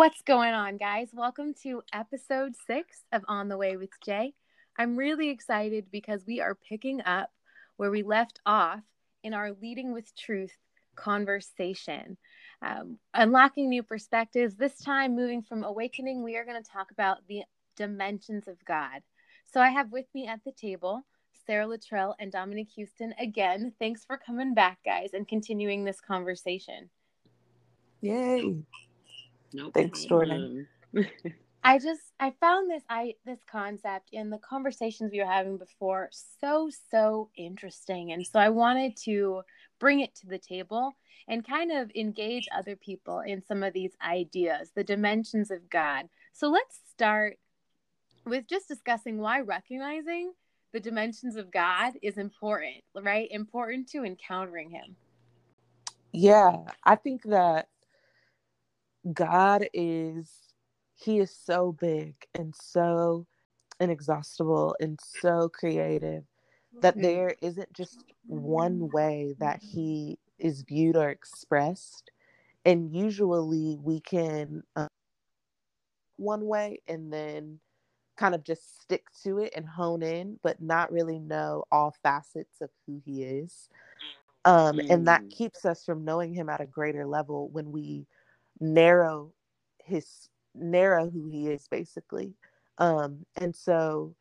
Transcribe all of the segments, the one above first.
What's going on, guys? Welcome to episode six of On the Way with Jay. I'm really excited because we are picking up where we left off in our Leading with Truth conversation. Um, unlocking new perspectives. This time, moving from awakening, we are going to talk about the dimensions of God. So I have with me at the table Sara Luttrell and Dominique Houston. Again, thanks for coming back, guys, and continuing this conversation. Yay. Nope. Thanks, Jordan. I just I found this I this concept in the conversations we were having before so so interesting and so I wanted to bring it to the table and kind of engage other people in some of these ideas the dimensions of God. So let's start with just discussing why recognizing the dimensions of God is important, right? Important to encountering him. Yeah, I think that God is he is so big and so inexhaustible and so creative that mm-hmm. there isn't just one way that he is viewed or expressed and usually we can uh, one way and then kind of just stick to it and hone in but not really know all facets of who he is um, mm. and that mm. keeps us from knowing him at a greater level when we narrow his narrow who he is basically um and so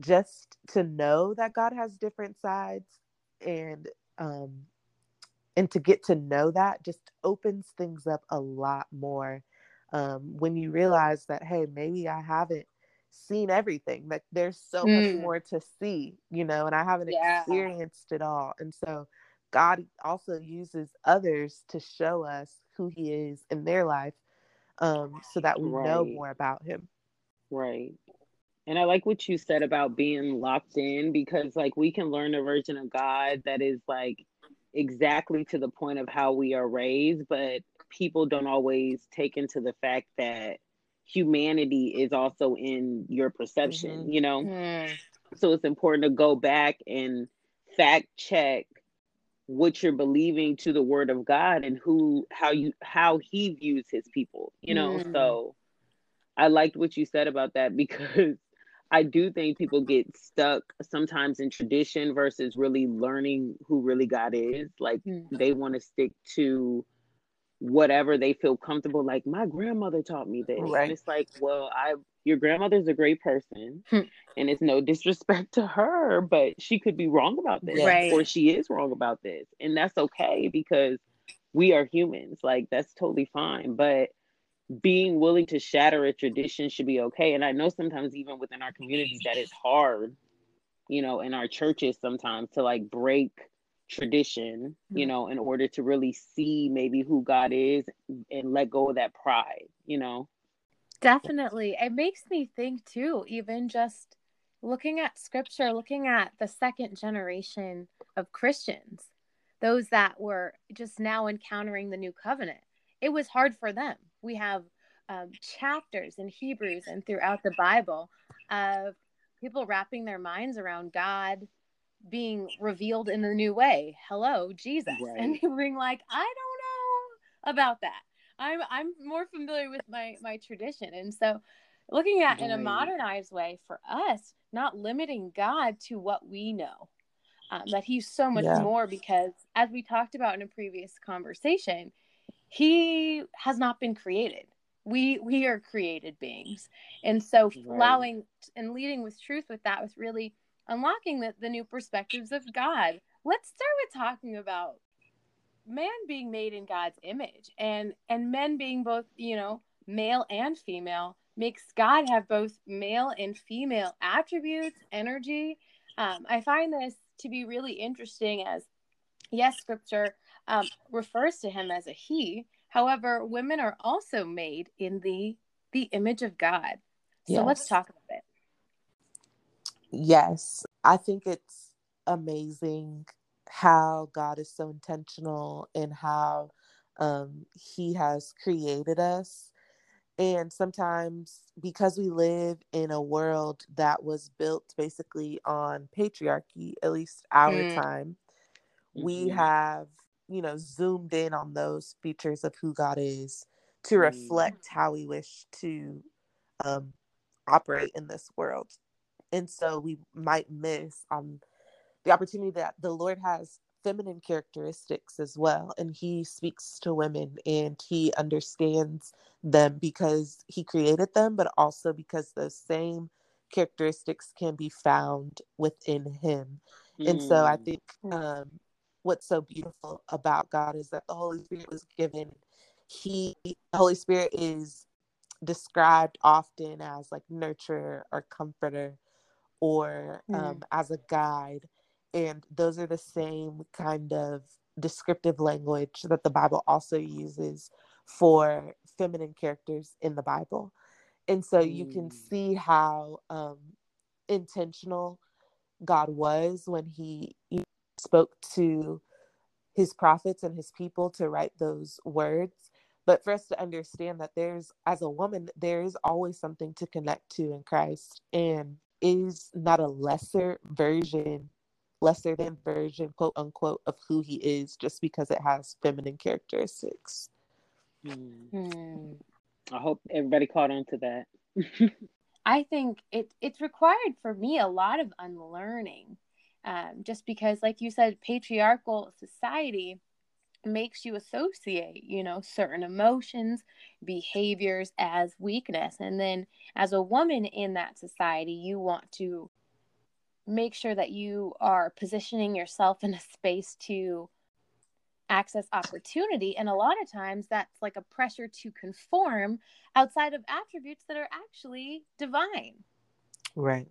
just to know that god has different sides and um and to get to know that just opens things up a lot more um when you realize that hey maybe i haven't seen everything like there's so mm. much more to see you know and i haven't yeah. experienced it all and so god also uses others to show us who he is in their life um, so that we right. know more about him. Right. And I like what you said about being locked in because, like, we can learn a version of God that is like exactly to the point of how we are raised, but people don't always take into the fact that humanity is also in your perception, mm-hmm. you know? Mm. So it's important to go back and fact check what you're believing to the word of God and who how you how he views his people, you know. Mm. So I liked what you said about that because I do think people get stuck sometimes in tradition versus really learning who really God is. Like mm. they want to stick to whatever they feel comfortable. Like my grandmother taught me this. Right. And it's like, well, I your grandmother's a great person hmm. and it's no disrespect to her but she could be wrong about this right. or she is wrong about this and that's okay because we are humans like that's totally fine but being willing to shatter a tradition should be okay and i know sometimes even within our communities that is hard you know in our churches sometimes to like break tradition you hmm. know in order to really see maybe who god is and let go of that pride you know Definitely. It makes me think too, even just looking at scripture, looking at the second generation of Christians, those that were just now encountering the new covenant. It was hard for them. We have um, chapters in Hebrews and throughout the Bible of people wrapping their minds around God being revealed in a new way. Hello, Jesus. Right. And being like, I don't know about that. I'm I'm more familiar with my my tradition, and so looking at right. in a modernized way for us, not limiting God to what we know, um, that He's so much yeah. more because, as we talked about in a previous conversation, He has not been created. We we are created beings, and so right. allowing and leading with truth with that was really unlocking the, the new perspectives of God. Let's start with talking about man being made in God's image and and men being both, you know, male and female makes God have both male and female attributes, energy. Um, I find this to be really interesting as yes, scripture um, refers to him as a he. However, women are also made in the the image of God. So yes. let's talk about it. Yes, I think it's amazing how God is so intentional and how um, He has created us. And sometimes, because we live in a world that was built basically on patriarchy, at least our mm. time, mm-hmm. we have, you know, zoomed in on those features of who God is to reflect how we wish to um, operate in this world. And so we might miss um, the opportunity that the Lord has feminine characteristics as well. And He speaks to women and He understands them because He created them, but also because those same characteristics can be found within Him. Mm. And so I mm. think um, what's so beautiful about God is that the Holy Spirit was given. He, the Holy Spirit is described often as like nurturer or comforter or mm. um, as a guide. And those are the same kind of descriptive language that the Bible also uses for feminine characters in the Bible. And so you can mm. see how um, intentional God was when he spoke to his prophets and his people to write those words but for us to understand that there's as a woman there is always something to connect to in christ and is not a lesser version lesser than version quote unquote of who he is just because it has feminine characteristics. Mm. i hope everybody caught on to that. I think it it's required for me a lot of unlearning um, just because like you said patriarchal society makes you associate you know certain emotions behaviors as weakness. And then as a woman in that society you want to make sure that you are positioning yourself in a space to access opportunity. And a lot of times that's like a pressure to conform outside of attributes that are actually divine. Right.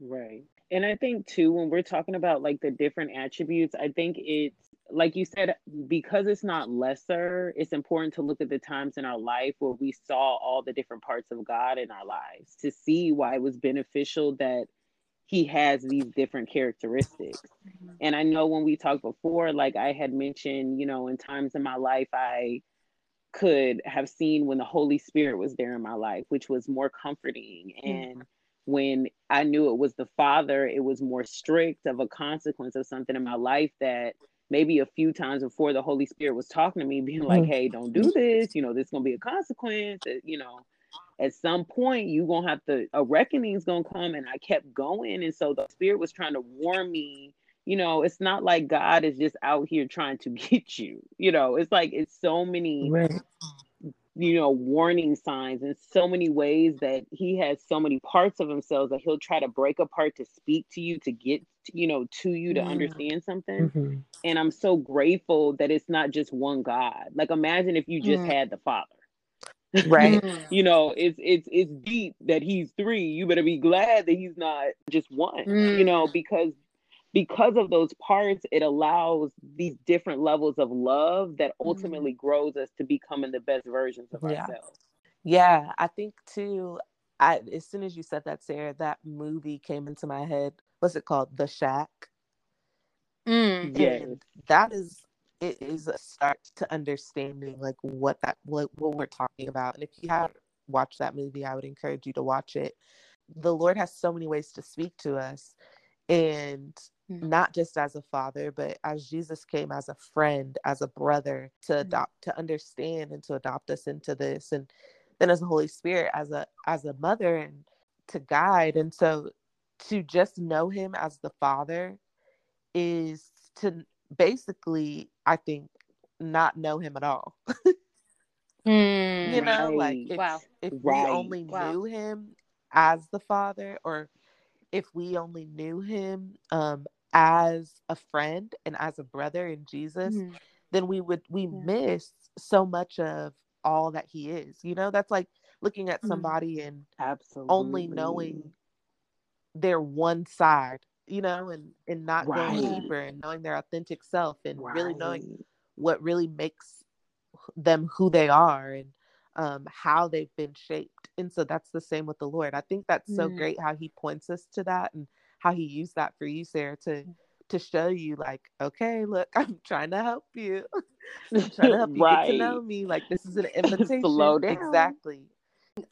Right. And i think too when we're talking about like the different attributes i think it's like you said, because it's not lesser, it's important to look at the times in our life where we saw all the different parts of God in our lives to see why it was beneficial that he has these different characteristics. And I know when we talked before, like I had mentioned, you know, in times in my life, I could have seen when the Holy Spirit was there in my life, which was more comforting. And when I knew it was the Father, it was more strict of a consequence of something in my life that maybe a few times before the Holy Spirit was talking to me, being like, mm-hmm. hey, don't do this. You know, there's going to be a consequence. You know, at some point, you're going to have to, a reckoning is going to come. And I kept going. And so the Spirit was trying to warn me. You know, it's not like God is just out here trying to get you. You know, it's like it's so many right you know warning signs in so many ways that he has so many parts of himself that he'll try to break apart to speak to you to get you know to you to understand something mm-hmm. and i'm so grateful that it's not just one god like imagine if you just mm. had the father right you know it's it's it's deep that he's three you better be glad that he's not just one mm. you know because because of those parts, it allows these different levels of love that mm-hmm. ultimately mm-hmm. grows us to becoming the best versions of yeah. ourselves. Yeah, I think too. I as soon as you said that, Sara, that movie came into my head. What's it called? The Shack. Mm. Yeah, that is it is a start to understanding like what that what, what we're talking about. And if you have watched that movie, I would encourage you to watch it. The Lord has so many ways to speak to us, and mm-hmm. not just as a father, but as Jesus came as a friend, as a brother to mm-hmm. adopt, to understand and to adopt us into this. And then as the Holy Spirit as a as a mother and to guide. And so to just know him as the father is to basically, I think, not know him at all. mm, you know, right. like if, wow. if right. we only wow. knew him as the father or if we only knew him um, as a friend and as a brother in Jesus, mm-hmm. then we would we yeah. miss so much of all that he is. You know, that's like looking at mm-hmm. somebody mm-hmm. and absolutely only knowing their one side, you know, and and not right. going deeper and knowing their authentic self and right. really knowing what really makes them who they are and um, how they've been shaped. And so that's the same with the Lord. I think that's so mm. great how he points us to that and how he used that for you, Sara, to to show you like, okay, look, I'm trying to help you. I'm trying to help you right. get to know me. Like this is an invitation. Slow down. Exactly.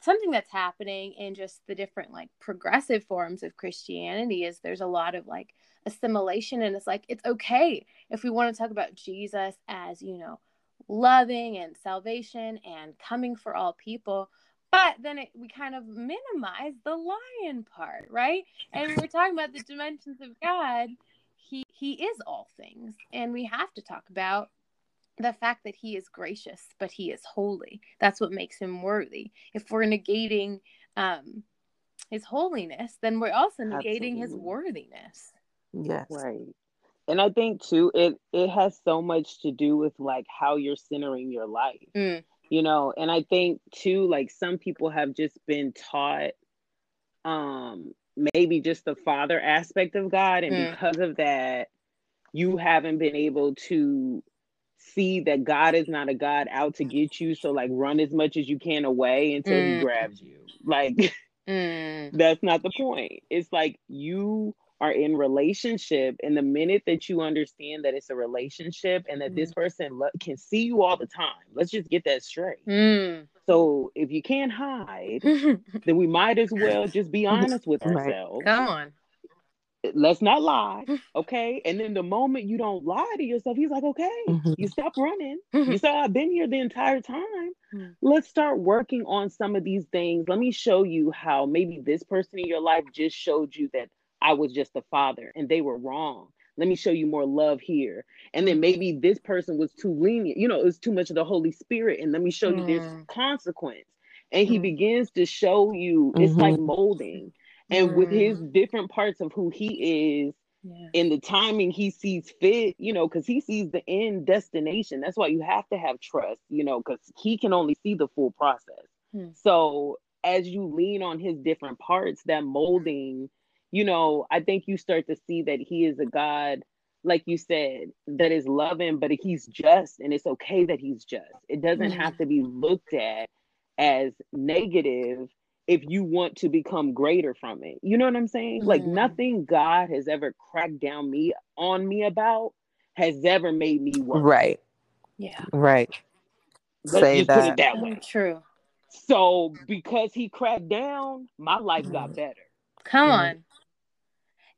Something that's happening in just the different like progressive forms of Christianity is there's a lot of like assimilation and it's like it's okay if we want to talk about Jesus as, you know, loving and salvation and coming for all people. But then it, we kind of minimize the lion part, right? And we're talking about the dimensions of God. He he is all things, and we have to talk about the fact that he is gracious, but he is holy. That's what makes him worthy. If we're negating um, his holiness, then we're also negating Absolutely. his worthiness. Yes. Right. And I think too, it it has so much to do with like how you're centering your life. Mm. You know, and I think too, like some people have just been taught um maybe just the father aspect of God. And mm. because of that, you haven't been able to see that God is not a God out to get you. So like run as much as you can away until mm. he grabs you. Like mm. that's not the point. It's like you are in relationship and the minute that you understand that it's a relationship and that mm. this person lo- can see you all the time let's just get that straight mm. so if you can't hide then we might as well just be honest with ourselves come on let's not lie okay and then the moment you don't lie to yourself he's like okay mm-hmm. you stop running you said i've been here the entire time mm. let's start working on some of these things let me show you how maybe this person in your life just showed you that i was just a father and they were wrong let me show you more love here and then maybe this person was too lenient you know it was too much of the holy spirit and let me show you this mm. consequence and he mm. begins to show you it's mm-hmm. like molding and mm. with his mm. different parts of who he is yeah. in the timing he sees fit you know because he sees the end destination that's why you have to have trust you know because he can only see the full process hmm. so as you lean on his different parts that molding you know i think you start to see that he is a god like you said that is loving but he's just and it's okay that he's just it doesn't hmm. have to be looked at as negative if you want to become greater from it. You know what I'm saying? Mm-hmm. Like nothing God has ever cracked down me on me about has ever made me worse. Right. Yeah. Right. Let's Say that. Put it that way. True. So because he cracked down, my life mm-hmm. got better. Come mm-hmm. on.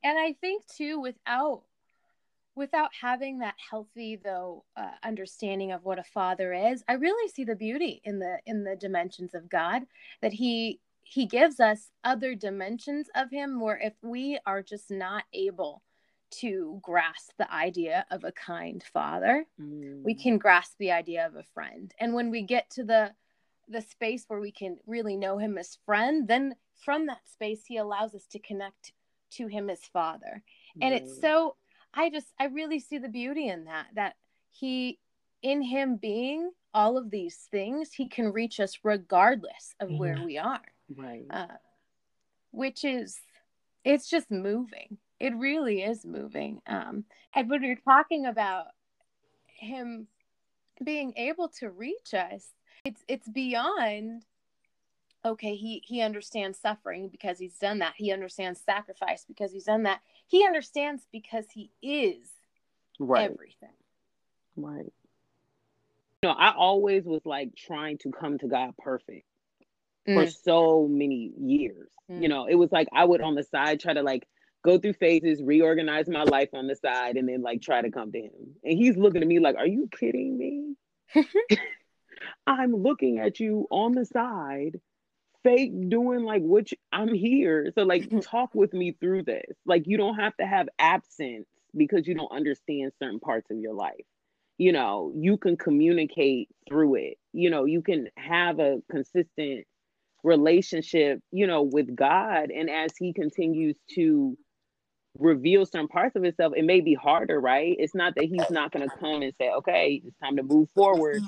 And I think too, without without having that healthy though uh, understanding of what a father is i really see the beauty in the in the dimensions of god that he he gives us other dimensions of him where if we are just not able to grasp the idea of a kind father mm. we can grasp the idea of a friend and when we get to the the space where we can really know him as friend then from that space he allows us to connect to him as father and it's mm. so i just i really see the beauty in that that he in him being all of these things he can reach us regardless of where we are right. Uh, which is it's just moving. It really is moving. Um and when you're talking about him being able to reach us it's it's beyond okay he he understands suffering because he's done that. He understands sacrifice because he's done that. He understands because he is right. everything. Right. You know i always was like trying to come to god perfect mm. for so many years. Mm. You know, it was like I would on the side try to like go through phases, reorganize my life on the side, and then like try to come to him. And he's looking at me like, Are you kidding me? I'm looking at you on the side, fake doing like which I'm here. So like talk with me through this. Like you don't have to have absence because you don't understand certain parts of your life. You know, you can communicate through it. You know, you can have a consistent relationship, you know, with God. And as he continues to reveal some parts of himself, it may be harder, right? It's not that he's not going to come and say, okay, it's time to move forward.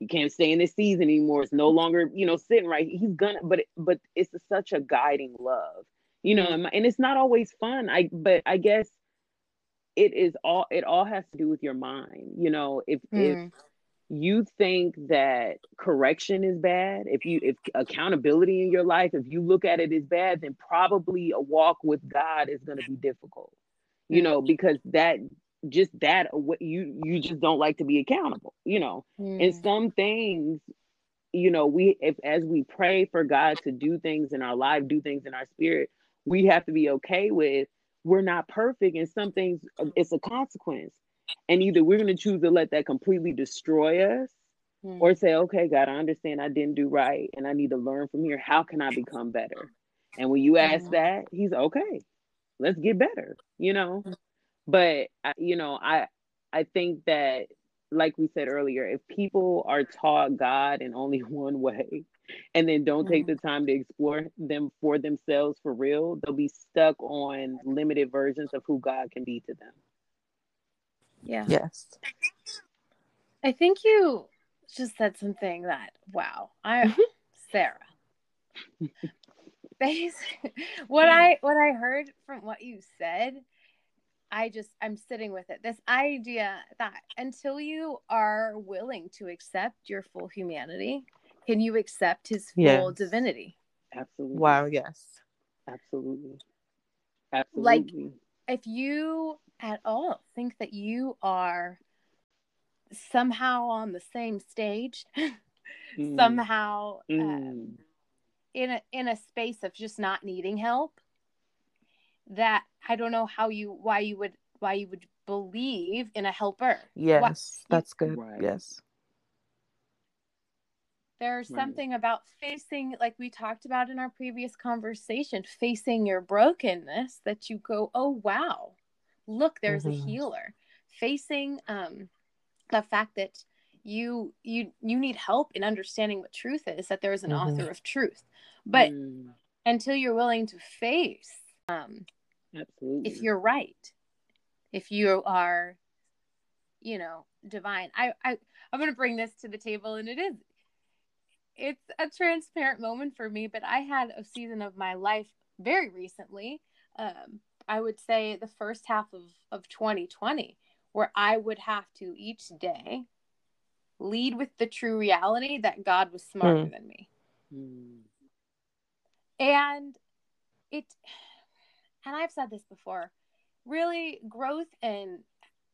You can't stay in this season anymore. It's no longer, you know, sitting right. He's gonna, but but it's such a guiding love, you know, and, and it's not always fun. I but I guess it is all. It all has to do with your mind, you know. If mm. if you think that correction is bad, if you if accountability in your life, if you look at it as bad, then probably a walk with God is going to be difficult. You know, because that just that what you you just don't like to be accountable, you know. Mm. And some things you know, we if as we pray for God to do things in our life, do things in our spirit, we have to be okay with we're not perfect and some things it's a consequence and either we're going to choose to let that completely destroy us mm. or say, okay, God, I understand I didn't do right and I need to learn from here. How can I become better? And when you ask mm. that, he's okay, let's get better, you know? Mm. But, you know, I, I think that, like we said earlier, if people are taught God in only one way, and then don't take the time to explore them for themselves for real, they'll be stuck on limited versions of who God can be to them. Yeah. Yes. I think you just said something that wow. I mm-hmm. Sara. Basically, what I what I heard from what you said, I just I'm sitting with it. This idea that until you are willing to accept your full humanity, can you accept his full yes. divinity? Absolutely. Wow, yes. Absolutely. Absolutely. Like if you at all think that you are somehow on the same stage, mm. somehow uh, mm. Uh, in a in a space of just not needing help, that I don't know how you why you would why you would believe in a helper. Yes, what, that's good. Right. Yes. There's right. something about facing, like we talked about in our previous conversation, facing your brokenness that you go, oh, wow, look, there's mm-hmm. a healer. Facing um, the fact that you you you need help in understanding what truth is that there is an mm-hmm. author of truth but mm. until you're willing to face um absolutely if you're right if you are you know divine i i i'm going to bring this to the table and it is it's a transparent moment for me but i had a season of my life very recently um i would say the first half of of 2020 where I would have to each day lead with the true reality that God was smarter mm. than me. Mm. And it, and I've said this before, really growth and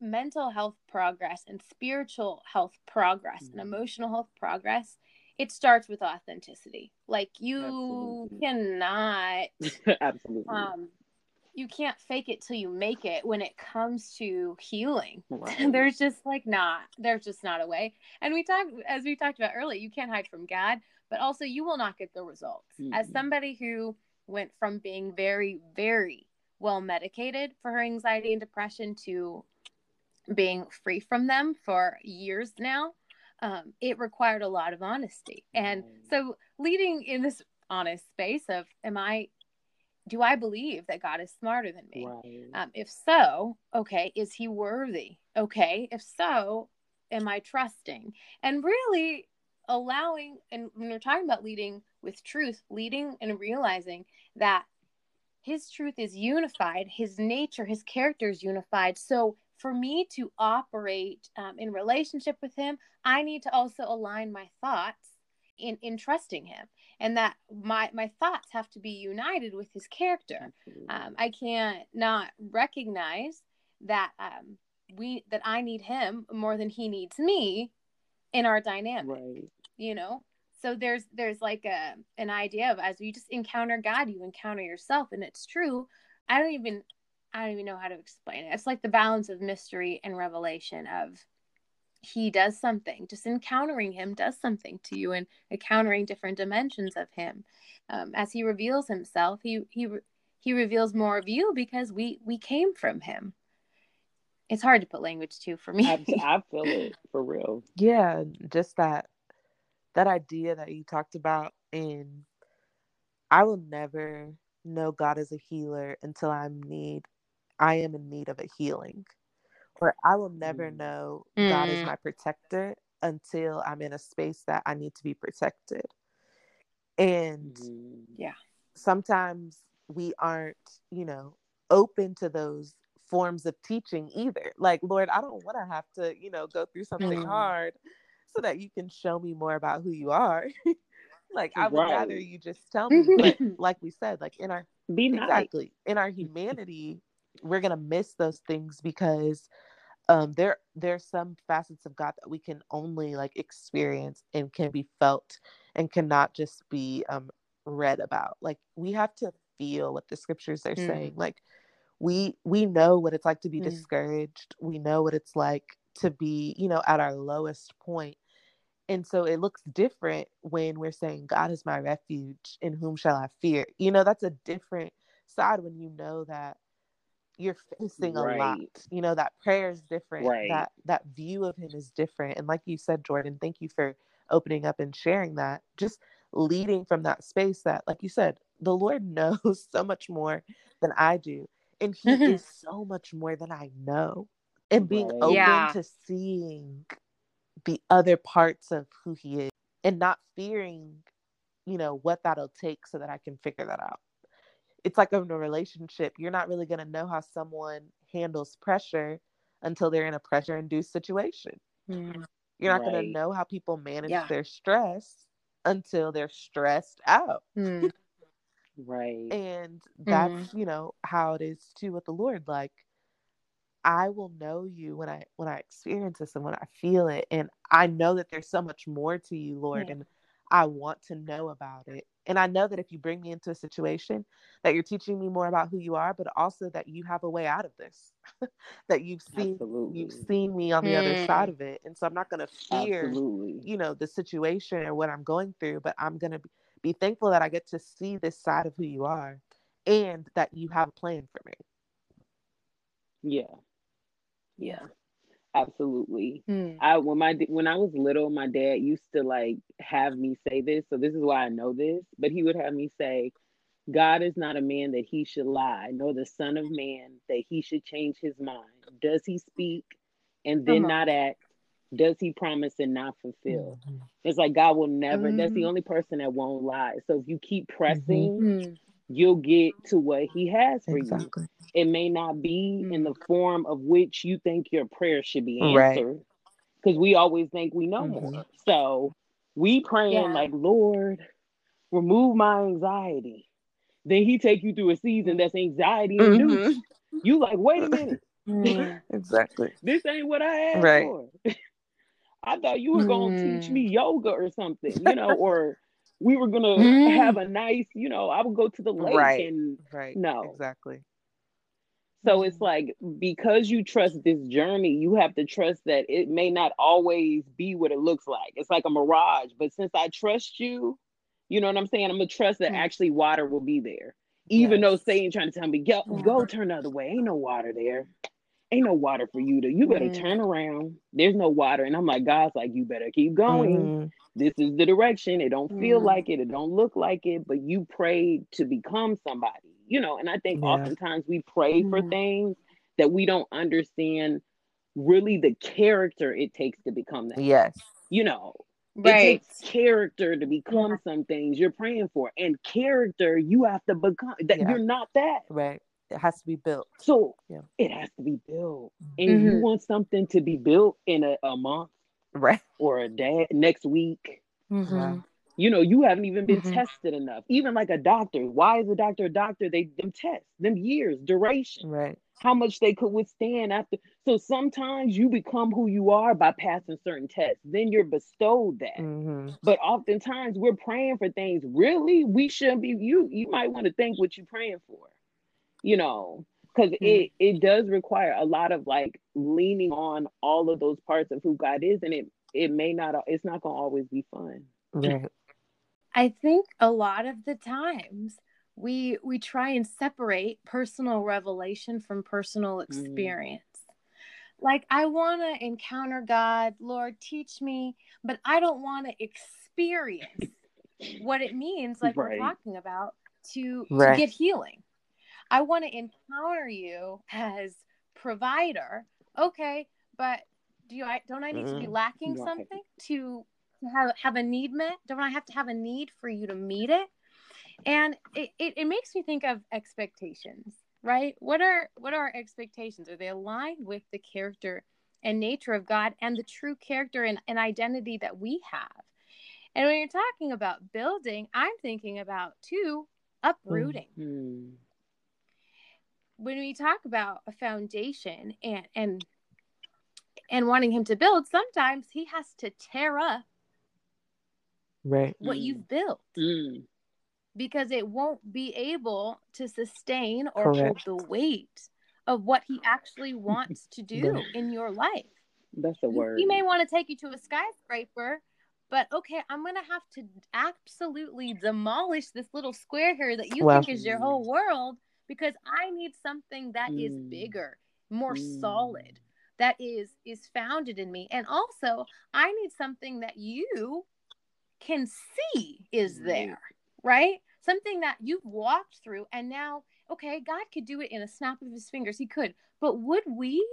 mental health progress and spiritual health progress mm. and emotional health progress it starts with authenticity like you Absolutely. cannot Absolutely. um you can't fake it till you make it when it comes to healing. Right. there's just like not there's just not a way. And we talked as we talked about earlier, you can't hide from God, but also you will not get the results. Mm-hmm. As somebody who went from being very very well medicated for her anxiety and depression to being free from them for years now, um, it required a lot of honesty. And so leading in this honest space of am I do I believe that God is smarter than me? Right. Um, if so, okay, is he worthy? Okay, if so, am I trusting? And really allowing, and when we're talking about leading with truth, leading and realizing that his truth is unified, his nature, his character is unified. So for me to operate um, in relationship with him, I need to also align my thoughts in in trusting him. And that my my thoughts have to be united with his character. Um, i can't not recognize that um, we that i need him more than he needs me in our dynamic right. you know? So there's there's like a an idea of as you just encounter god you encounter yourself and it's true. I don't even i don't even know how to explain it. It's like the balance of mystery and revelation of he does something. Just encountering him does something to you and encountering different dimensions of him. Um, as he reveals himself he he he reveals more of you because we we came from him. It's hard to put language to for me. I, I feel it for real. Yeah just that that idea that you talked about in i will never know god as a healer until i'm need i am in need of a healing or I will never mm. know mm. God is mm. my protector until I'm in a space that I need to be protected. And mm. yeah, sometimes we aren't, you know, open to those forms of teaching either. Like, Lord, I don't want to have to, you know, go through something mm. hard so that you can show me more about who you are. like, I would right. rather you just tell me. but like we said, like in our be exactly nice. in our humanity, we're gonna miss those things because um there there's some facets of god that we can only like experience and can be felt and cannot just be um read about like we have to feel what the scriptures are mm. saying like we we know what it's like to be mm. discouraged we know what it's like to be you know at our lowest point. point And so it looks different when we're saying, God is my refuge, in whom shall I fear? You know, that's a different side when you know that you're facing a Right. lot. You know, that prayer is different. Right. That that view of him is different. And like you said, Jordan, thank you for opening up and sharing that. Just leading from that space that, like you said, the Lord knows so much more than I do. And he is so much more than I know. And being Right. open Yeah. to seeing the other parts of who he is and not fearing, you know, what that'll take so that I can figure that out. It's like in a relationship, you're not really going to know how someone handles pressure until they're in a pressure induced situation. Mm. You're not going to know how people manage Yeah. their stress until they're stressed out. Mm. Right. And that's, you know, how it is too with the Lord. Like I will know you when I when I experience this and when I feel it. And I know that there's so much more to you, Lord, Yeah. and I want to know about it. And I know that if you bring me into a situation that you're teaching me more about who you are, but also that you have a way out of this. that you've seen Absolutely. you've seen me on the other Hmm. side of it. And so I'm not gonna fear Absolutely. you know the situation or what i'm going through but i'm going to be thankful that i get to see this side of who you are and that you have a plan for me Yeah. Yeah. Absolutely. Mm. I when my when I was little, my dad used to like have me say this, so this is why I know this. But he would have me say, "God is not a man that he should lie, nor the son of man that he should change his mind. Does he speak and then on. not act? Does he promise and not fulfill?" Mhm. It's like God will never. That's the Mhm. only person that won't lie. So if you keep pressing, Mm. You'll get to what He has for you it may not be in the form of which you think your prayer should be Right. answered because we always think we know Mhm. more so we praying Yeah. like lord remove my anxiety then he take you through a season that's anxiety induced you like wait a minute Mm. exactly this ain't what i asked Right. for i thought you were gonna teach Mm. me yoga or something you know or we were gonna Mm. have a nice you know i would go to the lake Right. and right No. exactly So it's like because you trust this journey, you have to trust that it may not always be what it looks like. It's like a mirage, but since I trust you, you know what I'm saying? I'm gonna trust that Mm. actually water will be there. Even though Yes. Satan trying to tell me, go, Yeah. go turn the other way. Ain't no water there. Ain't no water for you to. You better Mm. turn around. There's no water. And I'm like, God's like, you better keep going Mhm. this is the direction. It don't feel Mm. like it. It don't look like it. But you prayed to become somebody, you know. And I think Yeah. oftentimes we pray for Mm. things that we don't understand really the character it takes to become that. yes You know, it takes character to become some things you're praying for, and character you have to become that. Yeah. You're not that. right it has to be built. So Yeah. it has to be built. And you Mhm. want something to be built in a, a month right. or a day next week. Mhm. you know you haven't even been Mhm. tested enough. Even like a doctor. Why is a doctor a doctor? They them test them years duration. Right. How much they could withstand after. So sometimes you become who you are by passing certain tests. Then you're bestowed that. Hmm but oftentimes we're praying for things. Really? We shouldn't be. You you might want to think what you're praying for you know because hmm. it it does require a lot of like leaning on all of those parts of who god is and it it may not it's not going to always be fun right I think a lot of the times we we try and separate personal revelation from personal hmm. experience. Like I want to encounter God, Lord, teach me, but I don't want to experience what it means like Right. we're talking about to, Right. to get healing. I want to encounter you as provider. Okay, but do I don't I need to be Mm. lacking something to to have have a need met? Don't I have to have a need for you to meet it? And it, it, it makes me think of expectations, right? What are what are our expectations? Are they aligned with the character and nature of God and the true character and, and identity that we have? And when you're talking about building, I'm thinking about too uprooting. Hmm. When we talk about a foundation and and and wanting him to build, sometimes he has to tear up right what Mm. you've built. Mm. because it won't be able to sustain or hold the weight of what he actually wants to do Right. in your life. That's the word. He may want to take you to a skyscraper, but okay, I'm going to have to absolutely demolish this little square here that you Well- think is your whole world because I need something that is Mm. bigger, more Mm. solid, that is is founded in me. And also, I need something that you can see is there, right? Something that you've walked through and now, okay, God could do it in a snap of his fingers. He could. But would we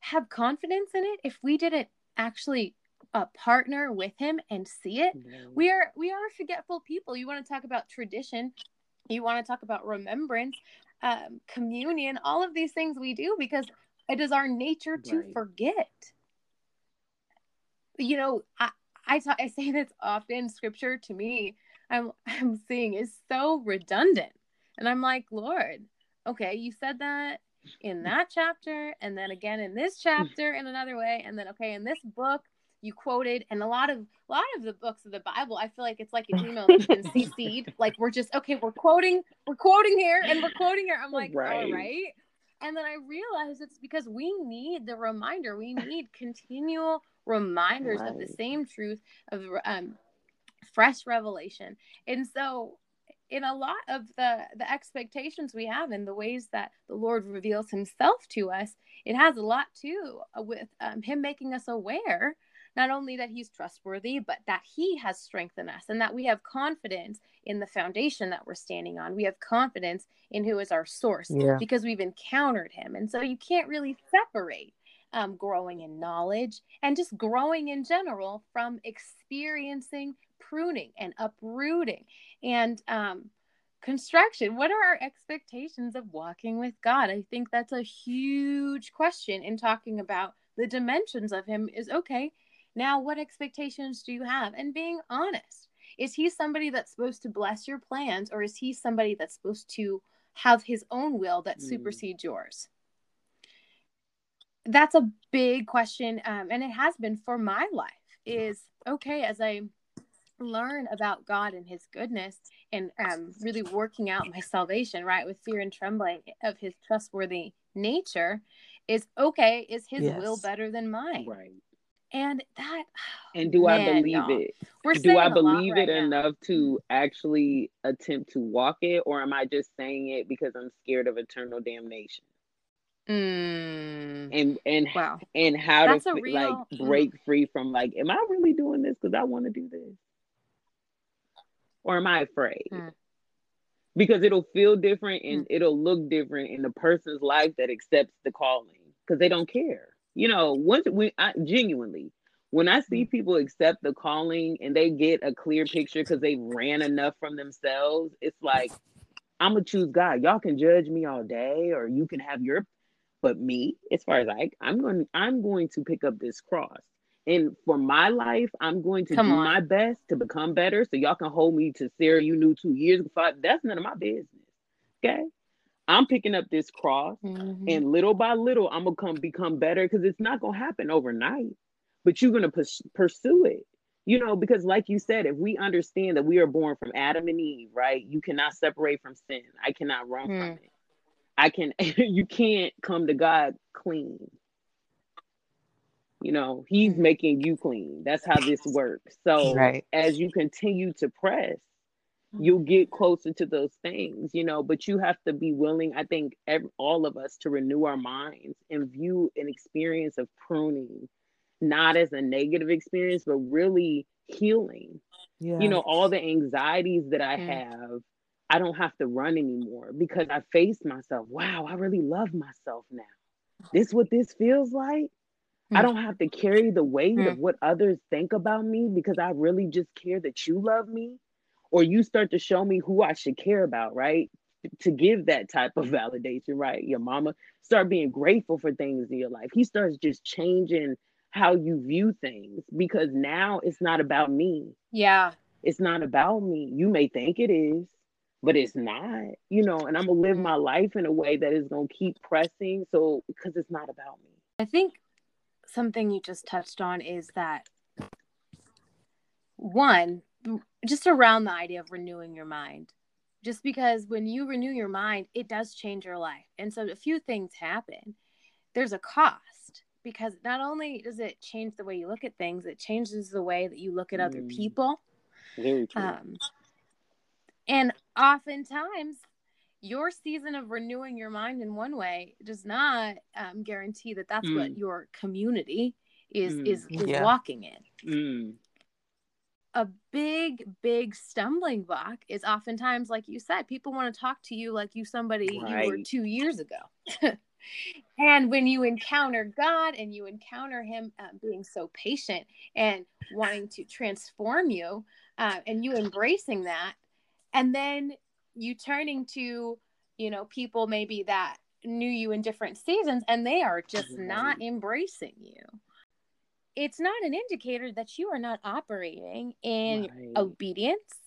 have confidence in it if we didn't actually uh, partner with him and see it? we are we are forgetful people you want to talk about tradition you want to talk about remembrance um, communion all of these things we do because it is our nature to Right. forget you know i I, ta- I say this often scripture to me i'm i'm seeing is so redundant and i'm like lord okay you said that in that chapter and then again in this chapter in another way and then okay in this book you quoted and a lot of a lot of the books of the bible i feel like it's like an email that's been cc'd like we're just okay we're quoting we're quoting here and we're quoting here. I'm like Right. all right. and then i realized it's because we need the reminder. We need continual reminders of the same truth of um fresh revelation. And so in a lot of the the expectations we have and the ways that the lord reveals himself to us it has a lot to uh, with um, him making us aware not only that he's trustworthy but that he has strength in us and that we have confidence in the foundation that we're standing on we have confidence in who is our source Yeah. because we've encountered him and so you can't really separate um, growing in knowledge and just growing in general from experiencing pruning and uprooting and um, construction. What are our expectations of walking with God? I think that's a huge question in talking about the dimensions of Him. Is okay, now what expectations do you have? And being honest. Is he somebody that's supposed to bless your plans, or is he somebody that's supposed to have his own will that Mm. supersedes yours? That's a big question, um, and it has been for my life. Is okay as I learn about God and His goodness, and um, really working out my salvation, right, with fear and trembling of His trustworthy nature. Is okay. Is His Yes. will better than mine? right And that. and do i believe y'all. it We're do I I a lot believe right it now. enough to actually attempt to walk it, or am I just saying it because I'm scared of eternal damnation? Mm, And and wow. and how That's to real- like mm. break free from like, am I really doing this because I want to do this, or am I afraid? Mm. Because it'll feel different and it'll look different in the person's life that accepts the calling because they don't care. You know, once we I, genuinely, when I Mm. see people accept the calling and they get a clear picture because they ran enough from themselves, it's like I'm gonna choose God. Y'all can judge me all day, or you can have your, but me, as far as I, I'm going, I'm going to pick up this cross, and for my life, I'm going to Come do on. my best to become better. So y'all can hold me to Sarah. You knew two years before. That's none of my business. Okay, I'm picking up this cross, Mhm. and little by little, I'm gonna come become better because it's not gonna happen overnight. But you're gonna pus- pursue it you know because like you said if we understand that we are born from adam and eve right you cannot separate from sin i cannot run Hmm. from it i can you can't come to god clean you know he's Hmm. making you clean that's how this works so Right. as you continue to press. You'll get closer to those things you know but you have to be willing i think all of us to renew our minds and view an experience of pruning not as a negative experience but really healing Yeah. you know all the anxieties that i Mm. have i don't have to run anymore because i faced myself wow i really love myself now this is what this feels like i Mm. don't have to carry the weight Mm. of what others think about me because i really just care that you love me or you start to show me who i should care about right to give that type of validation right your mama start being grateful for things in your life he starts just changing how you view things because now it's not about me Yeah. it's not about me. You may think it is, but it's not, you know, and I'm gonna live Mm. my life in a way that is gonna keep pressing. So because it's not about me. I think something you just touched on is that one, just around the idea of renewing your mind. Just because when you renew your mind, it does change your life. And so a few things happen. There's a cost. because not only does it change the way you look at things, it changes the way that you look at other Mm. people. Very true. Um, and oftentimes, your season of renewing your mind in one way does not um, guarantee that that's what your community is Mm. is, is Yeah. walking in. A big, big stumbling block is oftentimes, like you said, people want to talk to you like you somebody you were two years ago. and when you encounter God and you encounter Him uh, being so patient and wanting to transform you, uh, and you embracing that, and then you turning to, you know, people maybe that knew you in different seasons and they are just not embracing you. It's not an indicator that you are not operating in Right. obedience.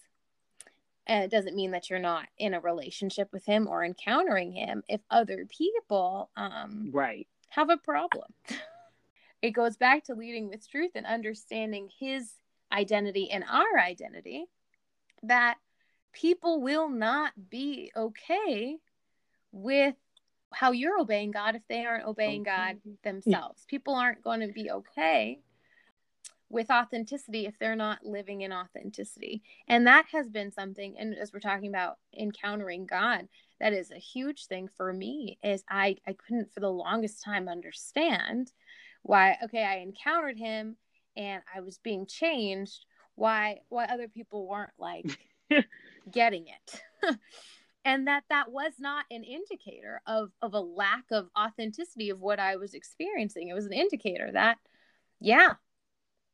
And it doesn't mean that you're not in a relationship with him or encountering him if other people um, Right. have a problem. it goes back to leading with truth and understanding his identity and our identity that people will not be okay with how you're obeying God if they aren't obeying God themselves. People aren't going to be okay with authenticity if they're not living in authenticity. And that has been something and as we're talking about encountering God, that is a huge thing for me is I I couldn't for the longest time understand why okay, I encountered him and I was being changed, why why other people weren't like getting it. and that that was not an indicator of of a lack of authenticity of what I was experiencing. It was an indicator that yeah,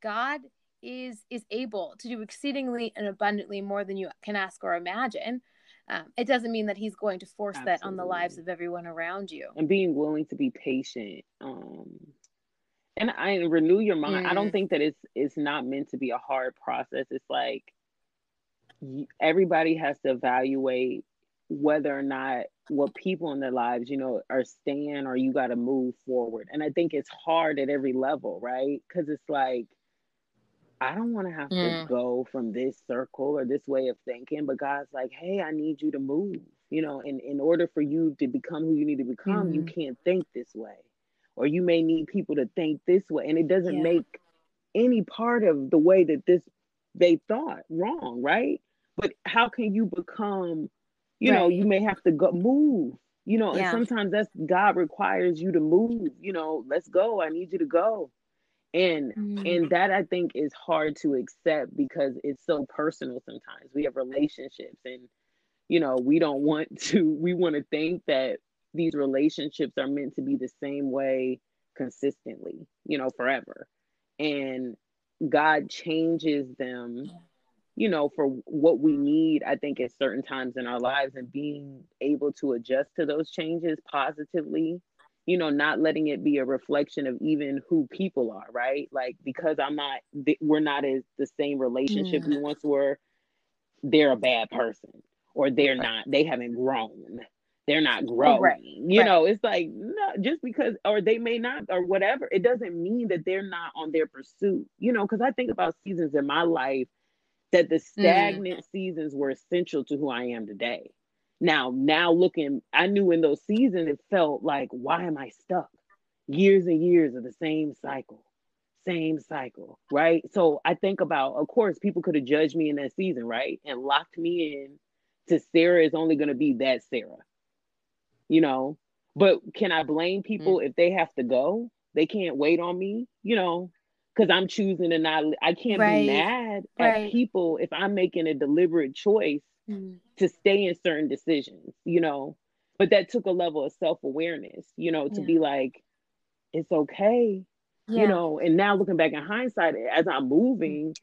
God is is able to do exceedingly and abundantly more than you can ask or imagine. Um, it doesn't mean that he's going to force that on the lives of everyone around you. and being willing to be patient um and i renew your mind i don't Mm. think that it's it's not meant to be a hard process it's like everybody has to evaluate whether or not what people in their lives you know are staying or you got to move forward and i think it's hard at every level right because it's like I don't want to have to Mm. go from this circle or this way of thinking, but God's like, hey, I need you to move. You know, and in order for you to become who you need to become, you Mhm. can't think this way. Or you may need people to think this way. And it doesn't Yeah. make any part of the way that this they thought wrong, right? But how can you become, you know, you may have to go move, you know, Yeah. and sometimes that's God requires you to move, you know, let's go. I need you to go. And Mm. and that I think is hard to accept because it's so personal sometimes. We have relationships and you know, we don't want to we want to think that these relationships are meant to be the same way consistently, you know, forever. And God changes them, you know, for what we need, I think, at certain times in our lives and being able to adjust to those changes positively, you know, not letting it be a reflection of even who people are, right? Like, because I'm not, we're not as the same relationship mm. we once were, they're a bad person or they're not, they haven't grown. They're not oh, growing. right, You right. know, it's like, no, just because, or they may not, or whatever, it doesn't mean that they're not on their pursuit, you know, because I think about seasons in my life that the mm-hmm. stagnant seasons were essential to who I am today. Now, now looking, I knew in those seasons it felt like, why am I stuck? Years and years of the same cycle, same cycle, right? So I think about, of course, people could have judged me in that season, right? And locked me in to Sara is only going to be that Sara, you know? But can I blame people mm-hmm. if they have to go? They can't wait on me, you know? Because I'm choosing to not, I can't Right, be mad right. at people if I'm making a deliberate choice Mm. to stay in certain decisions, you know. But that took a level of self awareness, you know, to Yeah. be like, it's okay, Yeah. you know. And now looking back in hindsight, as I'm moving,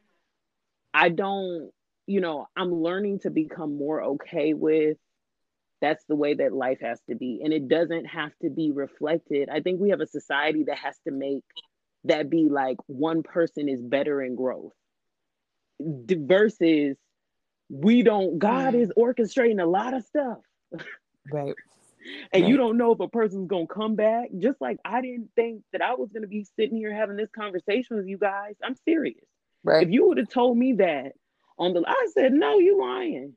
I don't, you know, I'm learning to become more okay with that's the way that life has to be. And it doesn't have to be reflected. I think we have a society that has to make that be like one person is better in growth. Versus we don't god Mm. is orchestrating a lot of stuff. Right. and you don't know if a person's gonna come back. Just like i didn't think that i was gonna be sitting here having this conversation with you guys. I'm serious. Right. if you would have told me that on the i said no you lying.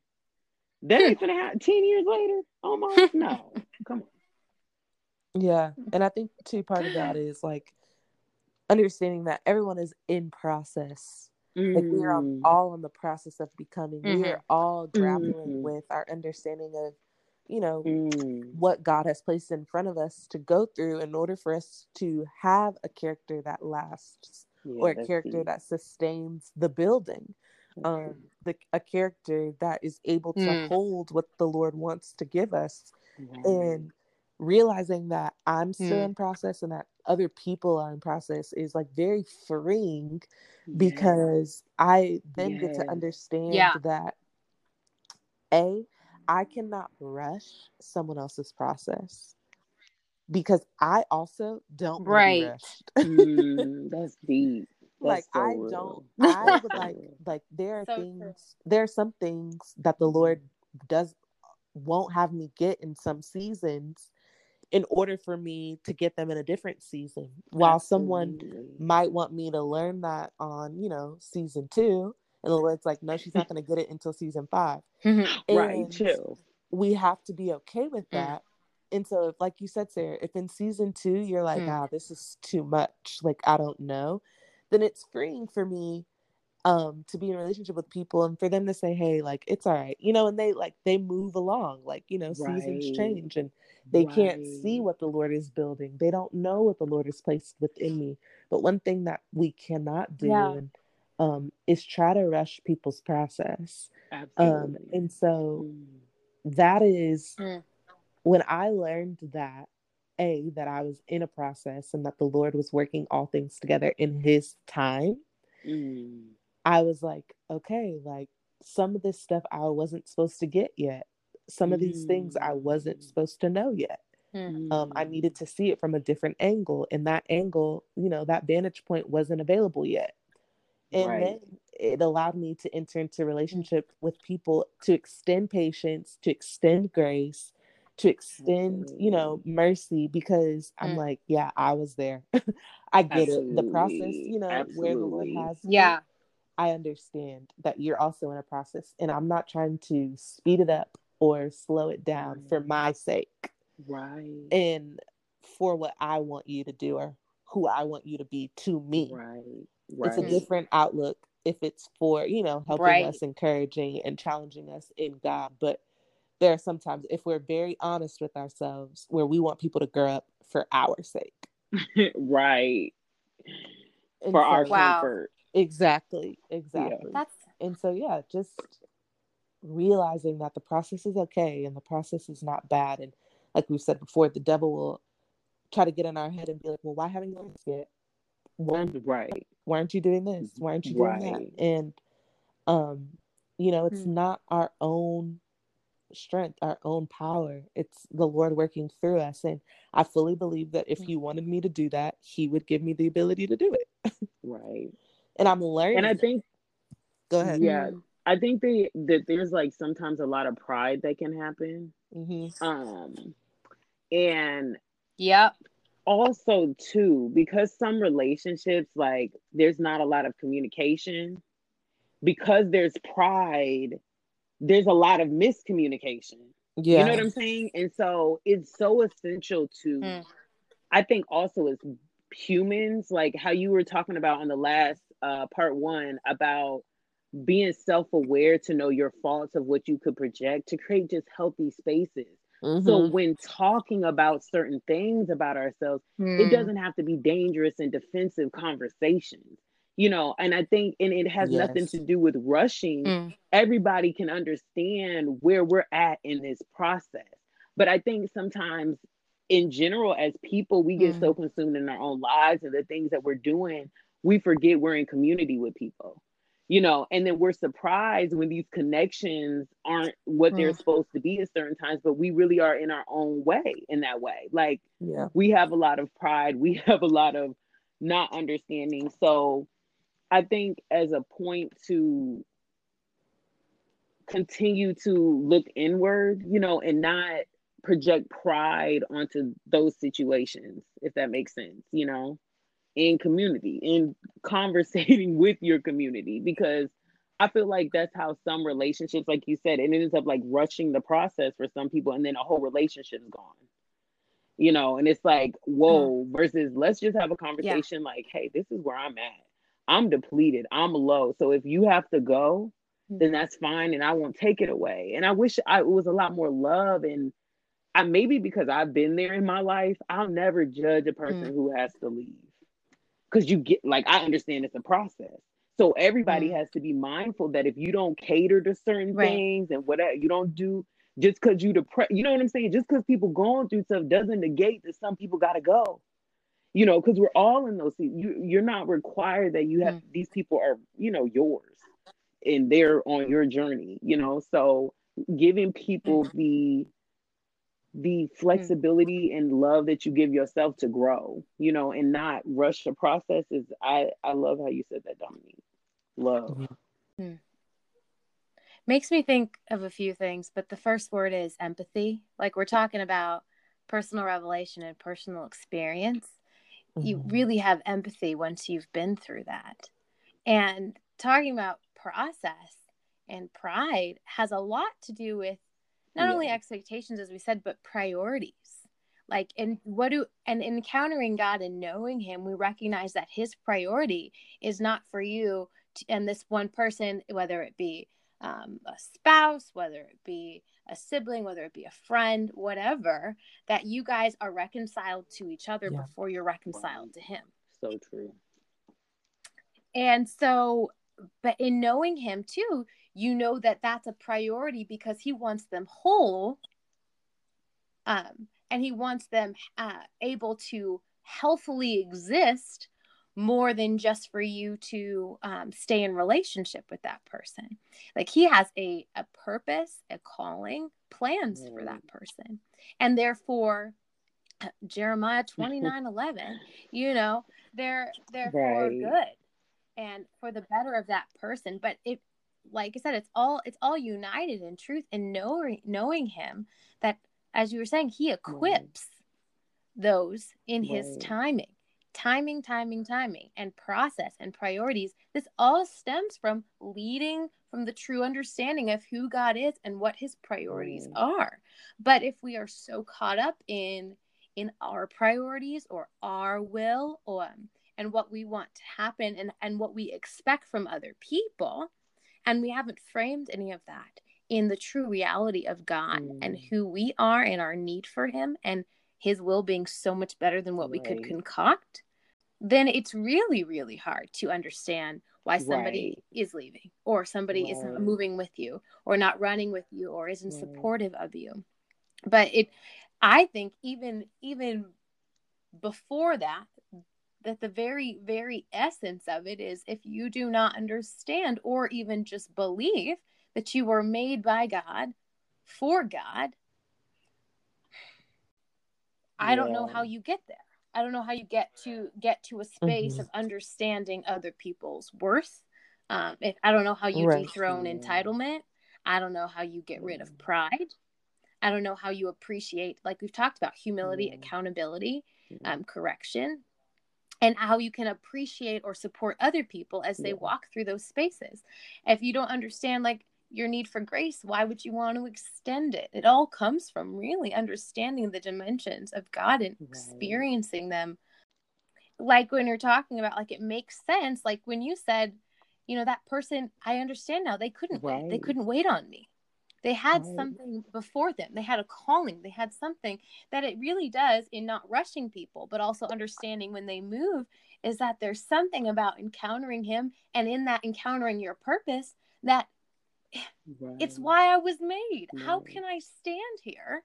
That ain't gonna happen. 10 years later almost? No. Come on. Yeah. And I think too part of that is like understanding that everyone is in process. Mm. Like we are mm. all in the process of becoming. Mm-hmm. We are all grappling mm-hmm. with our understanding of, you know, mm. what God has placed in front of us to go through in order for us to have a character that lasts yeah, or a character deep. that sustains the building. Um, the, a character that is able to mm. hold what the Lord wants to give us. And realizing that I'm still mm. in process and that other people are in process is like very freeing yeah. because I then yeah. get to understand yeah. that A, I cannot rush someone else's process because I also don't right. mm, that's deep. That's like so I real. don't I would like like there are so things true. there are some things that the Lord does won't have me get in some seasons in order for me to get them in a different season. While Absolutely. someone might want me to learn that on, you know, season two, in other words, like, no, she's not going to get it until season five. right, true. We have to be okay with mm. that. Mm. And so, if, like you said, Sara, if in season two you're like, mm. ah, this is too much, like, I don't know, then it's freeing for me um to be in relationship with people and for them to say hey like it's all right you know and they like they move along like you know right. seasons change and they right. can't see what the lord is building they don't know what the lord has placed within me but one thing that we cannot do yeah. and, um is try to rush people's process um, Absolutely. um and so mm. that is mm. when i learned that a that i was in a process and that the lord was working all things together in his time mm I was like, okay, like some of this stuff I wasn't supposed to get yet. Some of these things I wasn't mm. supposed to know yet. Mm. Um, I needed to see it from a different angle, and that angle, you know, that vantage point wasn't available yet. And right. then it allowed me to enter into relationship with people to extend patience, to extend grace, to extend, Absolutely. you know, mercy because mm. I'm like, yeah, I was there. I get Absolutely. it. The process, you know, Absolutely. where the Lord has yeah. I understand that you're also in a process, and I'm not trying to speed it up or slow it down right. for my sake. Right. And for what I want you to do or who I want you to be to me. Right. right. It's a different outlook if it's for, you know, helping right. us, encouraging and challenging us in God. But there are sometimes, if we're very honest with ourselves, where we want people to grow up for our sake. right. And for so, our wow. comfort. Exactly. Exactly. Yeah. That's and so yeah, just realizing that the process is okay and the process is not bad. And like we've said before, the devil will try to get in our head and be like, Well, why haven't you done this yet? Why, right. Why aren't you doing this? Why aren't you doing right. that? And um, you know, it's hmm. not our own strength, our own power. It's the Lord working through us. And I fully believe that if He wanted me to do that, He would give me the ability to do it. right and I'm learning. And I think, go ahead. Yeah, I think they, that there's like sometimes a lot of pride that can happen. Mm-hmm. Um, and yep. Also, too, because some relationships like there's not a lot of communication. Because there's pride, there's a lot of miscommunication. Yeah. You know what I'm saying? And so it's so essential to, mm. I think, also as humans, like how you were talking about on the last uh, part one about being self-aware to know your faults of what you could project to create just healthy spaces mm-hmm. so when talking about certain things about ourselves mm. it doesn't have to be dangerous and defensive conversations you know and i think and it has yes. nothing to do with rushing mm. everybody can understand where we're at in this process but i think sometimes in general as people we get mm. so consumed in our own lives and the things that we're doing we forget we're in community with people you know and then we're surprised when these connections aren't what they're mm. supposed to be at certain times but we really are in our own way in that way. Like yeah. we have a lot of pride we have a lot of not understanding. So i think as a point to continue to look inward you know and not project pride onto those situations if that makes sense you know in community, in conversating with your community, because I feel like that's how some relationships, like you said, it ends up like rushing the process for some people, and then a whole relationship is gone. you know, and it's like, whoa, versus let's just have a conversation yeah. like, hey, this is where I'm at. I'm depleted, I'm low. So if you have to go, mm-hmm. then that's fine and I won't take it away. And I wish I, it was a lot more love and I maybe because I've been there in my life, I'll never judge a person mm-hmm. who has to leave. Cause you get like I understand it's a process. So everybody mm-hmm. has to be mindful that if you don't cater to certain right. things and whatever you don't do just because you depressed, you know what I'm saying? Just because people going through stuff doesn't negate that some people got to go. You know, because we're all in those. You, you're not required that you have mm. these people are, you know, yours, and they're on your journey. You know, so giving people mm. the the mm. flexibility and love that you give yourself to grow, you know, and not rush the process is I I love how you said that, Dominique. Love. Mm makes me think of a few things, but the first word is empathy. Like we're talking about personal revelation and personal experience. Mm-hmm. You really have empathy once you've been through that. And talking about process and pride has a lot to do with not yeah. only expectations, as we said, but priorities. Like, and what do, and encountering God and knowing Him, we recognize that His priority is not for you to, and this one person, whether it be um, a spouse, whether it be a sibling, whether it be a friend, whatever, that you guys are reconciled to each other yeah. before you're reconciled wow. to Him. So true. And so, but in knowing Him too, you know that that's a priority because He wants them whole. Um, and He wants them uh, able to healthily exist more than just for you to um, stay in relationship with that person like he has a, a purpose a calling plans mm. for that person and therefore uh, jeremiah 29 11 you know they're they're right. for good and for the better of that person but it like i said it's all it's all united in truth and knowing knowing him that as you were saying he equips those in right. his timing timing, timing, timing, and process and priorities. This all stems from leading from the true understanding of who God is and what his priorities mm. are. But if we are so caught up in in our priorities or our will or and what we want to happen and, and what we expect from other people, and we haven't framed any of that in the true reality of God mm. and who we are and our need for him and his will being so much better than what right. we could concoct, then it's really, really hard to understand why somebody right. is leaving or somebody right. isn't moving with you or not running with you or isn't right. supportive of you. But it, I think even, even before that, that the very, very essence of it is if you do not understand or even just believe that you were made by God for God, I don't know how you get there. I don't know how you get to get to a space mm-hmm. of understanding other people's worth. Um, if I don't know how you right. dethrone entitlement, I don't know how you get rid of mm. pride. I don't know how you appreciate, like we've talked about, humility, mm. accountability, um, correction, and how you can appreciate or support other people as they yeah. walk through those spaces. If you don't understand, like your need for grace, why would you want to extend it? It all comes from really understanding the dimensions of God and right. experiencing them. Like when you're talking about, like, it makes sense. Like when you said, you know, that person, I understand now, they couldn't right. wait. They couldn't wait on me. They had right. something before them. They had a calling. They had something that it really does in not rushing people, but also understanding when they move is that there's something about encountering Him and in that encountering your purpose that Right. It's why I was made. Right. How can I stand here?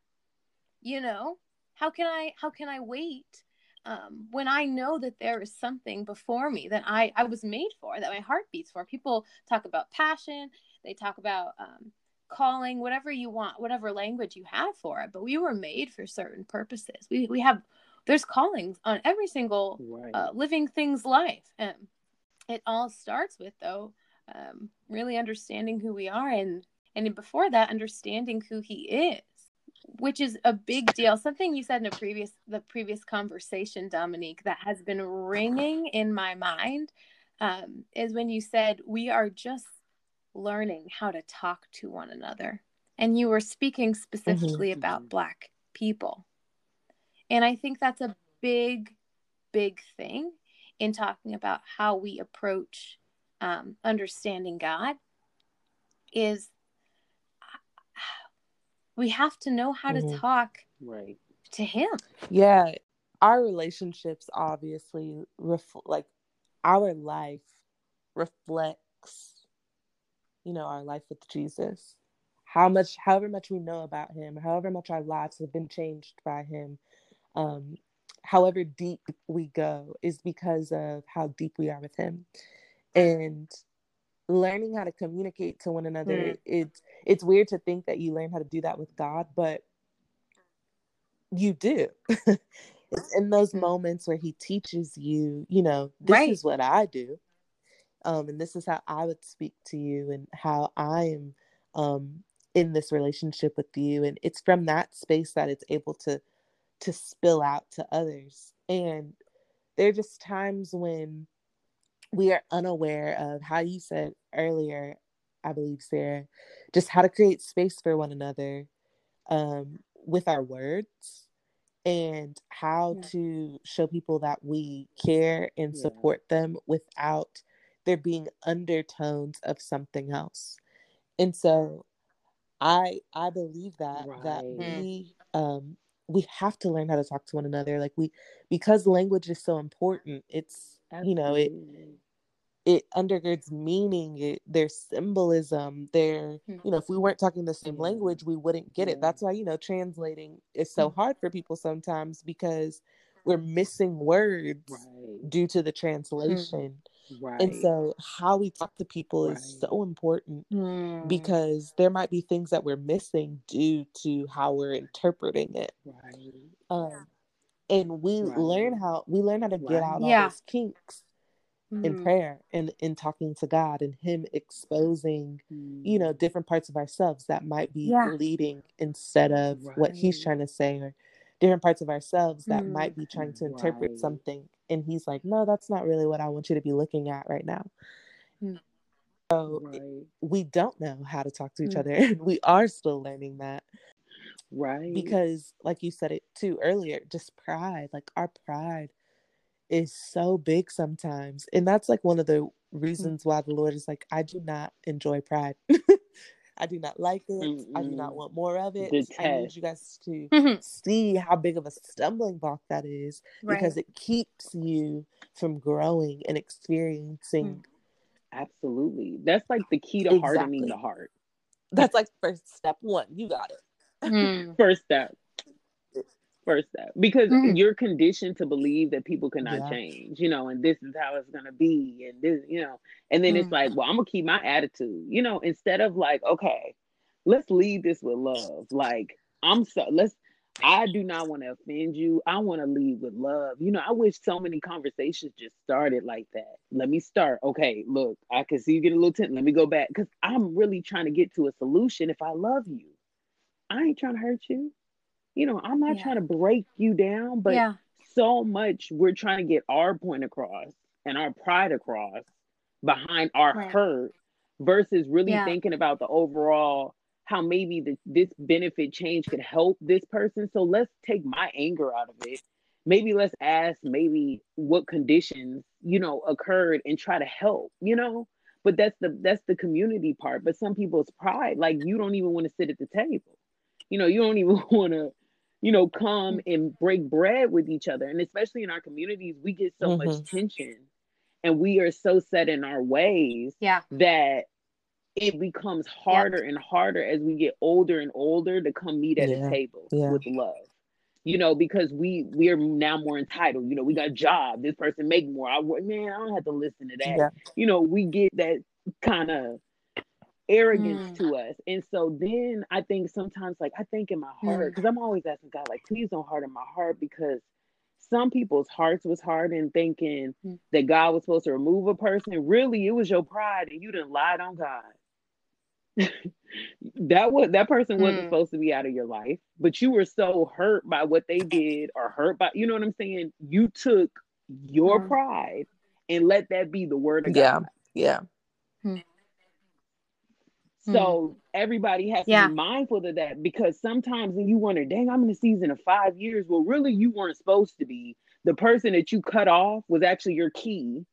You know, how can I how can I wait um, when I know that there is something before me that I I was made for, that my heart beats for? People talk about passion. They talk about um, calling, whatever you want, whatever language you have for it. But we were made for certain purposes. We we have there's callings on every single right. uh, living thing's life. And it all starts with though um, really understanding who we are and and before that understanding who he is which is a big deal something you said in a previous the previous conversation dominique that has been ringing in my mind um, is when you said we are just learning how to talk to one another and you were speaking specifically mm-hmm. about black people And I think that's a big, big thing in talking about how we approach um, understanding God is we have to know how Mhm. to talk Right. to Him. Yeah, our relationships obviously reflect, like our life reflects, you know, our life with Jesus. How much, however much we know about Him, however much our lives have been changed by Him, um, however deep we go, is because of how deep we are with Him, and learning how to communicate to one another. Mm. It's it's weird to think that you learn how to do that with God, but you do. it's in those Mm. moments where he teaches you, you know, this Right. is what I do. Um, and this is how I would speak to you and how I am um in this relationship with you. And it's from that space that it's able to to spill out to others. And there are just times when we are unaware of how you said earlier, I believe, Sara, just how to create space for one another um, with our words and how Yeah. to show people that we care and Yeah. support them without there being undertones of something else. And so I I believe that that we um we have to learn how to talk to one another like we because language is so important it's you know it it undergirds meaning it there's symbolism there Hmm. you know if we weren't talking the same language we wouldn't get it that's why you know translating is so Hmm. hard for people sometimes because we're missing words Right. due to the translation Right. and so how we talk to people is so important Mm. because there might be things that we're missing due to how we're interpreting it right. um and we Right. learn how we learn how to get out Yeah. all those kinks in Mm. prayer and in talking to God and Him exposing, you know, different parts of ourselves that might be Yeah. leading instead of what He's trying to say, or different parts of ourselves that Mm. might be trying to interpret Right. something. And He's like, no, that's not really what I want you to be looking at right now. Mm. So Right. we don't know how to talk to each Mm. other, and we are still learning that Right. because, like you said it too earlier, just pride, like our pride is so big sometimes. And that's like one of the reasons why the Lord is like, I do not enjoy pride. I do not like it. I do not want more of it. I need you guys to Mhm. see how big of a stumbling block that is because it keeps you from growing and experiencing. Absolutely. That's like the key to hardening the heart. That's like first step one. You got it. Mm. First step. First step. Because Mhm. you're conditioned to believe that people cannot Yeah. change, you know, and this is how it's gonna be, and this, you know, and then it's Mm. like, well, I'm gonna keep my attitude, you know, instead of like, okay, let's lead this with love. Like, I'm so let's I do not want to offend you. I want to lead with love. You know, I wish so many conversations just started like that. Let me start. Okay, look, I can see you get a little tense. Let me go back because I'm really trying to get to a solution if I love you. I ain't trying to hurt you. You know, I'm not Yeah. trying to break you down, but yeah. so much we're trying to get our point across and our pride across behind our Right. hurt versus really Yeah. thinking about the overall how maybe the, this benefit change could help this person so let's take my anger out of it maybe let's ask maybe what conditions you know occurred and try to help you know but that's the that's the community part but some people's pride like you don't even want to sit at the table you know you don't even want to you know come and break bread with each other and especially in our communities we get so much Mhm. tension and we are so set in our ways Yeah. that it becomes harder and harder as we get older and older to come meet at Yeah, a table yeah. with love you know because we we are now more entitled you know we got a job this person make more i work man i don't have to listen to that Yeah. you know we get that kind of arrogance Mm. to us and so then i think sometimes like i think in my heart Mm. because i'm always asking god like please don't harden my heart because some people's hearts was hardened thinking Mm. that god was supposed to remove a person really it was your pride and you didn't lied on god that was that person wasn't Mm. supposed to be out of your life but you were so hurt by what they did or hurt by you know what i'm saying you took your Mm. pride and let that be the word of Yeah. god Yeah. Yeah. So everybody has to be mindful of that because sometimes when you wonder, dang, I'm in a season of five years. Well, really, you weren't supposed to be. The person that you cut off was actually your key.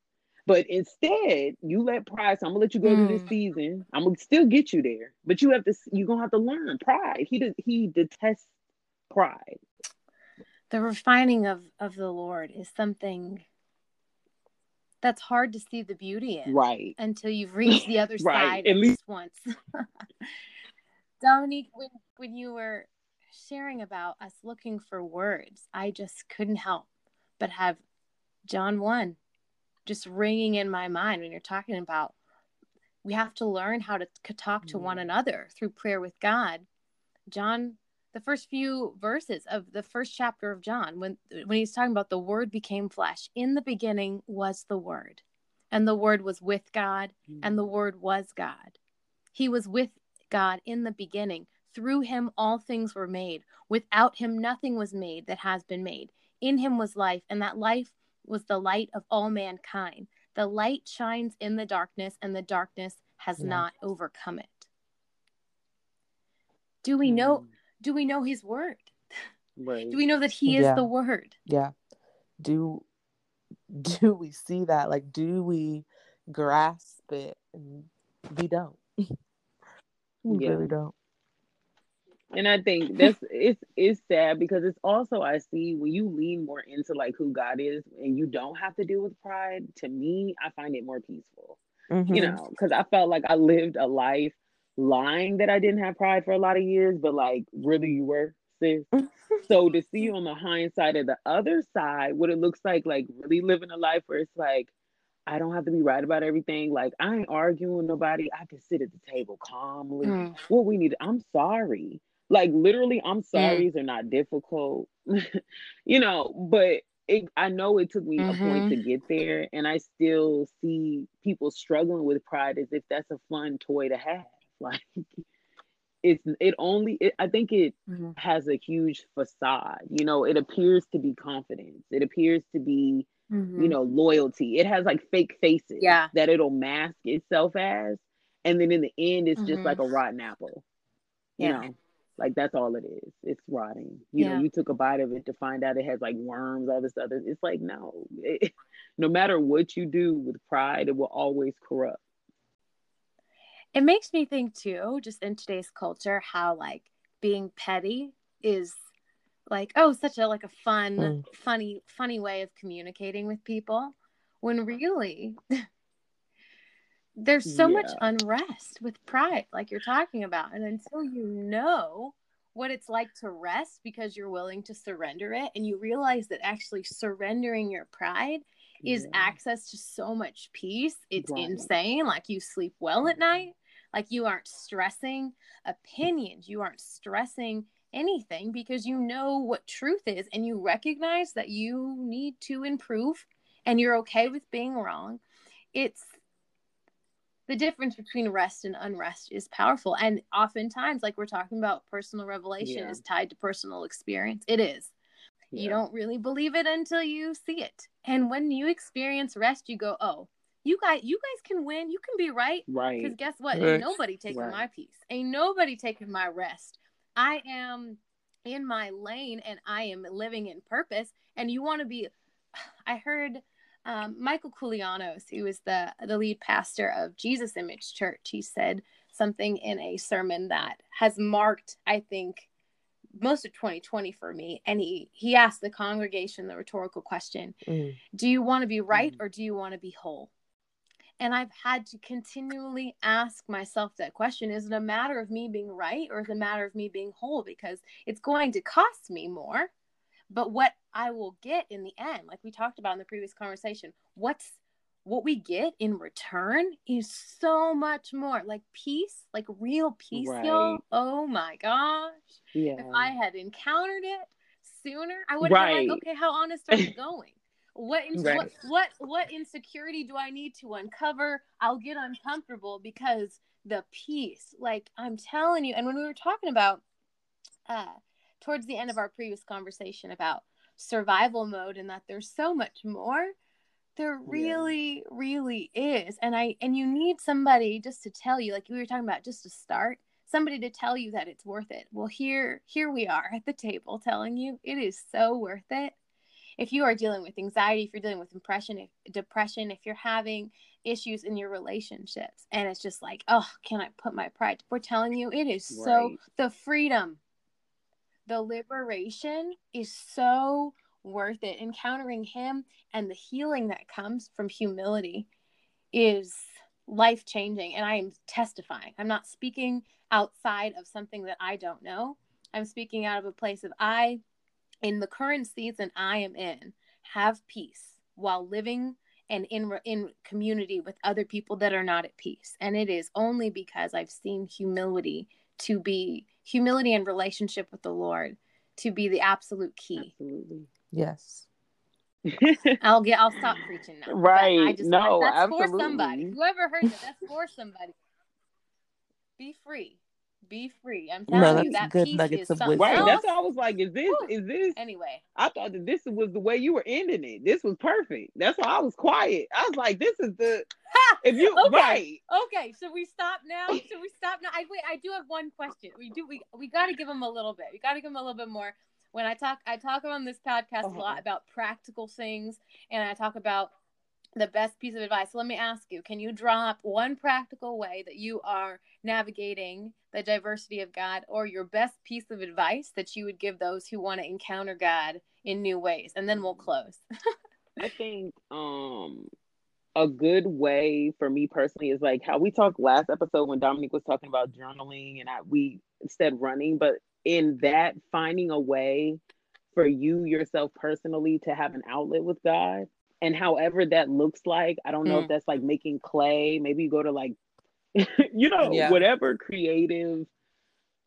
But instead, you let pride. So I'm gonna let you go to this Mm. season. I'm gonna still get you there, but you have to. You're gonna have to learn pride. He does. He detests pride. the refining of of the Lord is something that's hard to see the beauty in Right. until you've reached the other Right, side at least- once. Dominique, when when you were sharing about us looking for words, I just couldn't help but have John 1 just ringing in my mind when you're talking about we have to learn how to talk to one Mm. another through prayer with God. John, the first few verses of the first chapter of John, when when he's talking about the word became flesh, in the beginning was the word, and the word was with God, and the mm. word was God. He was with God in the beginning. Through him all things were made. Without him nothing was made that has been made. In him was life, and that life was the light of all mankind. The light shines in the darkness, and the darkness has Yeah. not overcome it. Do we know mm. Do we know his word? Right. Do we know that he is Yeah. the word? Yeah. Do do we see that? Like do we grasp it? We don't. we Yeah. really don't. And I think that's it's it's sad because it's also I see when you lean more into like who God is and you don't have to deal with pride. To me, I find it more peaceful. You Mhm. know, because I felt like I lived a life lying that I didn't have pride for a lot of years, but like really you were, sis. So to see you on the hindsight of the other side, what it looks like, like really living a life where it's like, I don't have to be right about everything. Like I ain't arguing with nobody. I can sit at the table calmly. Mm. What we need, I'm sorry. Like literally, I'm Mm. sorry's are not difficult. you know, but it, I know it took me a point to get there, and I still see people struggling with pride as if that's a fun toy to have. Like it's it only it, I think it Mhm. has a huge facade. You know, it appears to be confidence. It appears to be, you Mhm. know, loyalty. It has like fake faces Yeah. that it'll mask itself as. And then in the end, it's just Mhm. like a rotten apple. You Yeah. know, like that's all it is. It's rotting. You know, you took a bite of it to find out it has like worms, all this other. It's like, no, It- no matter what you do with pride, it will always corrupt. It makes me think too, just in today's culture, how like being petty is like, oh, such a like a fun, Mm. funny, funny way of communicating with people. When really there's so much unrest with pride, like you're talking about. And until you know what it's like to rest because you're willing to surrender it, and you realize that actually surrendering your pride is Yeah. access to so much peace. It's Right. insane. Like you sleep well at night. Like you aren't stressing opinions. You aren't stressing anything because you know what truth is and you recognize that you need to improve and you're okay with being wrong. It's the difference between rest and unrest is powerful. And oftentimes, like we're talking about, personal revelation Yeah. is tied to personal experience. It is you don't really believe it until you see it and when you experience rest you go oh you guys you guys can win you can be right right because guess what Right. ain't nobody taking Right. my peace ain't nobody taking my rest i am in my lane and i am living in purpose and you want to be i heard um, michael koulianos who is the the lead pastor of jesus image church he said something in a sermon that has marked i think most of 2020 for me and he he asked the congregation the rhetorical question Mm. do you want to be right Mhm. or do you want to be whole and i've had to continually ask myself that question is it a matter of me being right or is it a matter of me being whole because it's going to cost me more but what i will get in the end like we talked about in the previous conversation what's what we get in return is so much more like peace like real peace y'all Right. oh my gosh Yeah. if I had encountered it sooner, I would have Right. been like, okay, how honest are you going? What, ins- what what what insecurity do I need to uncover? I'll get uncomfortable because the peace, like I'm telling you. And when we were talking about uh towards the end of our previous conversation about survival mode and that there's so much more, There really, yeah. really is. And I and you need somebody just to tell you, like we were talking about, just to start, somebody to tell you that it's worth it. Well, here, here we are at the table telling you it is so worth it. If you are dealing with anxiety, if you're dealing with depression, if, depression, if you're having issues in your relationships, and it's just like, oh, can I put my pride? We're telling you it is right. so the freedom, the liberation is so worth it. Encountering Him and the healing that comes from humility is life changing. And I am testifying. I'm not speaking outside of something that I don't know. I'm speaking out of a place of I, in the current season I am in, have peace while living and in in community with other people that are not at peace. And it is only because I've seen humility to be humility and relationship with the Lord to be the absolute key. Absolutely. Yes. I'll get. I'll stop preaching now. Right. I just, no. That's absolutely. for somebody. Whoever heard that, that's for somebody. Be free. Be free. I'm telling no, you that good peace nuggets is of Right. That's why I was like, is this? Woo. Is this? Anyway. I thought that this was the way you were ending it. This was perfect. That's why I was quiet. I was like, this is the. if you okay. right. Okay. Should we stop now? Should we stop now? I wait. I do have one question. We do. We we got to give them a little bit. We got to give them a little bit more when I talk, I talk on this podcast uh-huh. a lot about practical things, and I talk about the best piece of advice. So let me ask you: Can you drop one practical way that you are navigating the diversity of God, or your best piece of advice that you would give those who want to encounter God in new ways? And then we'll close. I think um a good way for me personally is like how we talked last episode when Dominique was talking about journaling and I, we said running, but in that finding a way for you yourself personally to have an outlet with God and however that looks like I don't know mm. if that's like making clay maybe you go to like you know yeah. whatever creative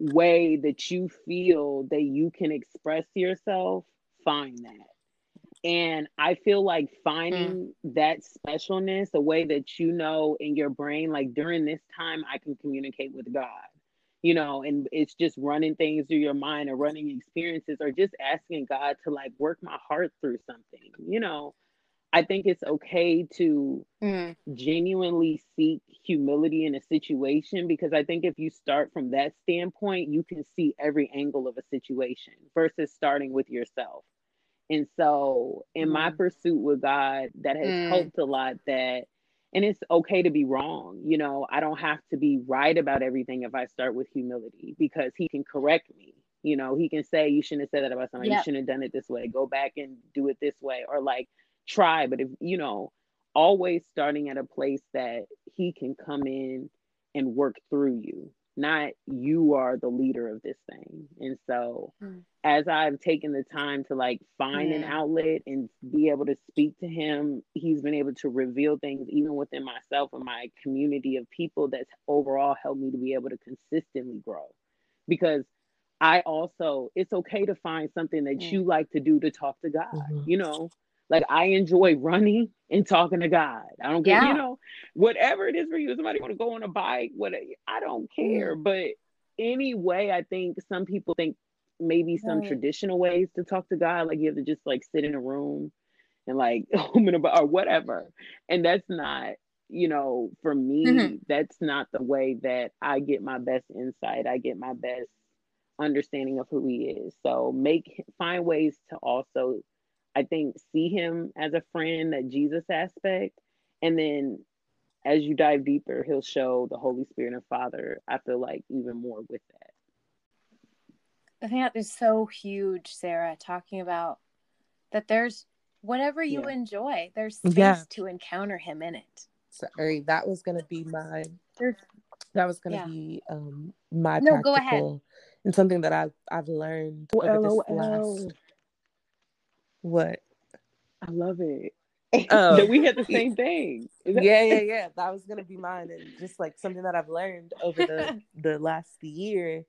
way that you feel that you can express yourself find that and I feel like finding mm. that specialness, a way that you know in your brain, like during this time, I can communicate with God you know, and it's just running things through your mind or running experiences or just asking God to like work my heart through something, you know. I think it's okay to mm. genuinely seek humility in a situation because I think if you start from that standpoint, you can see every angle of a situation versus starting with yourself. And so, in mm. my pursuit with God, that has mm. helped a lot that and it's okay to be wrong you know i don't have to be right about everything if i start with humility because he can correct me you know he can say you shouldn't have said that about somebody yep. you shouldn't have done it this way go back and do it this way or like try but if you know always starting at a place that he can come in and work through you not you are the leader of this thing. And so mm. as I've taken the time to like find yeah. an outlet and be able to speak to him, he's been able to reveal things even within myself and my community of people that's overall helped me to be able to consistently grow. Because I also it's okay to find something that mm. you like to do to talk to God, mm-hmm. you know. Like I enjoy running and talking to God. I don't care, yeah. you know, whatever it is for you. Somebody want to go on a bike, what I don't care. Mm. But anyway, I think some people think maybe some right. traditional ways to talk to God, like you have to just like sit in a room and like open a or whatever. And that's not, you know, for me, mm-hmm. that's not the way that I get my best insight. I get my best understanding of who he is. So make find ways to also I think see him as a friend, that Jesus aspect. And then as you dive deeper, he'll show the Holy Spirit and Father, I feel like even more with that. I think that is so huge, Sara, talking about that there's whatever you yeah. enjoy, there's space yeah. to encounter him in it. Sorry, that was gonna be my that was gonna yeah. be um my no, go ahead. and something that I've I've learned over this last what? I love it. Oh. that we had the same thing. yeah, yeah, yeah. That was gonna be mine, and just like something that I've learned over the the last year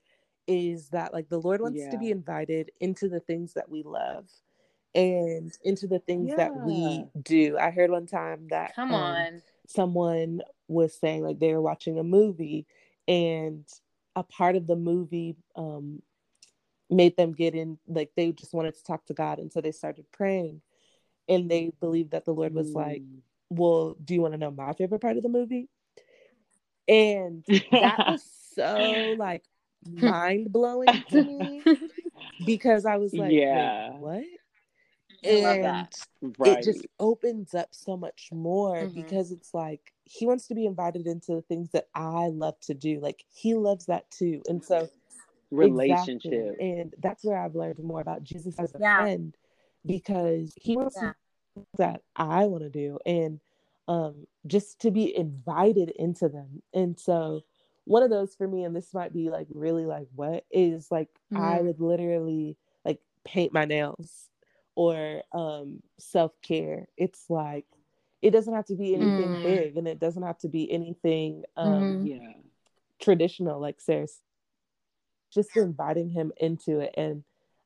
is that like the Lord wants yeah. to be invited into the things that we love and into the things yeah. that we do. I heard one time that come um, on someone was saying like they were watching a movie and a part of the movie um made them get in like they just wanted to talk to God and so they started praying and they believed that the Lord was like, Mm. "Well, do you want to know my favorite part of the movie?" And that was so like mind blowing to me because I was like, Yeah. What? And right. it just opens up so much more Mhm. because it's like he wants to be invited into the things that I love to do. Like he loves that too. And so relationship. Exactly. And that's where I've learned more about Jesus as a Yeah. friend because he wants Yeah. to do that I want to do and um just to be invited into them. And so one of those for me, and this might be like really like what is like I Mhm. would literally like paint my nails or um self-care. It's like it doesn't have to be anything Mm. big and it doesn't have to be anything um Mhm. Yeah. traditional like Sara s- just inviting him into it and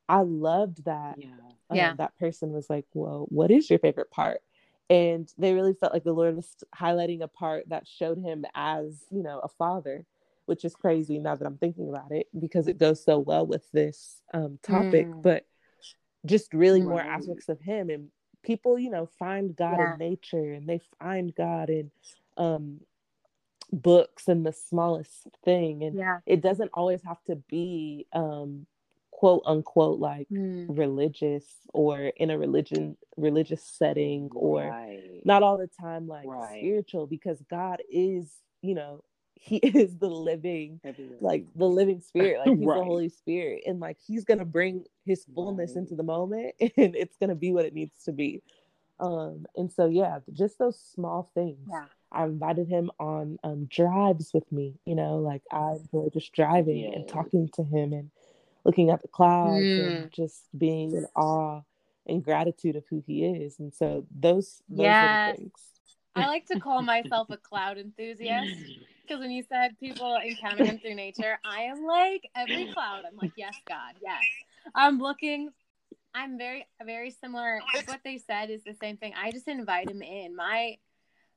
I loved that Yeah. um, Yeah. that person was like well what is your favorite part and they really felt like the Lord was highlighting a part that showed him as you know a father which is crazy now that I'm thinking about it because it goes so well with this um, topic Mm. but just really more aspects of him and people you know find god Yeah. in nature and they find god in um books and the smallest thing and Yeah. it doesn't always have to be um quote unquote like Mm. religious or in a religion religious setting or Right. not all the time like Right. spiritual because god is you know he is the living Everywhere. like the living spirit like he's Right. the holy spirit and like he's gonna bring his fullness into the moment and it's gonna be what it needs to be um and so yeah just those small things Yeah. I invited him on um drives with me you know like i enjoy just driving and talking to him and looking at the clouds Mm. and just being in awe and gratitude of who he is and so those those Yes. things I like to call myself a cloud enthusiast because when you said people encounter him through nature, I am like every cloud. I'm like, yes, God, yes. I'm looking. I'm very, very similar. What they said is the same thing. I just invite him in. My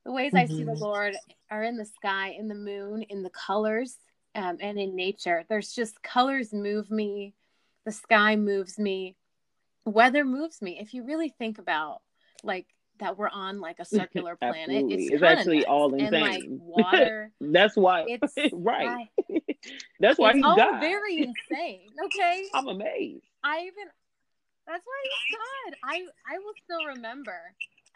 the ways I see the Mhm. Lord are in the sky, in the moon, in the colors, um, and in nature. There's just colors move me. The sky moves me. Weather moves me. If you really think about like that, we're on like a circular planet. It's, It's actually nuts. all And like water, That's why. it's right. I- That's why it's he's all God. very insane. Okay, I'm amazed. I even that's why he's God. I I will still remember.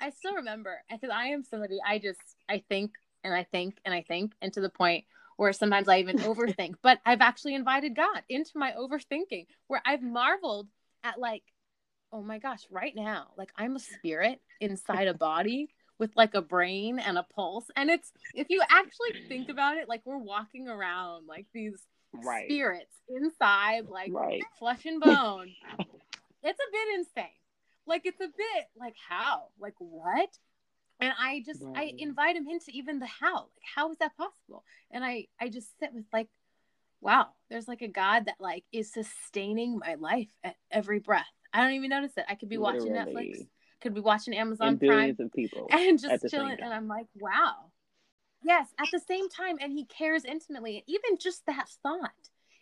I still remember because I am somebody I just I think and I think and I think and to the point where sometimes I even overthink. But I've actually invited God into my overthinking where I've marveled at like, oh my gosh, right now, like I'm a spirit inside a body with like a brain and a pulse. And it's if you actually think about it, like we're walking around like these Right. spirits inside like Right. flesh and bone. it's a bit insane. Like it's a bit like how? Like what? And I just I invite him into even the how. Like how is that possible? And I I just sit with like wow, there's like a God that like is sustaining my life at every breath. I don't even notice it. I could be watching Netflix, could be watching Amazon And Prime billions of people. and just chilling and i'm like wow yes at the same time and he cares intimately and even just that thought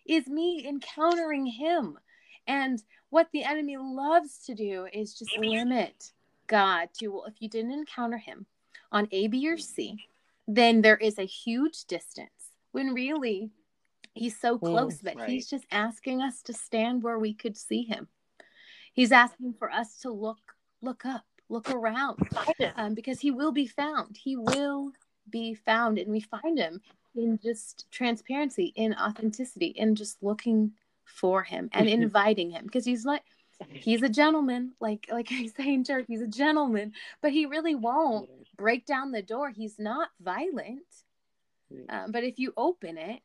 is me encountering him and what the enemy loves to do is just limit god to well if you didn't encounter him on a b or c then there is a huge distance when really he's so Mm, close that right. he's just asking us to stand where we could see him he's asking for us to look look up look around um, because he will be found. He will be found, and we find him in just transparency, in authenticity, in just looking for him and inviting him because he's like he's a gentleman, like like I say in church, he's a gentleman, but he really won't break down the door. He's not violent, um, but if you open it,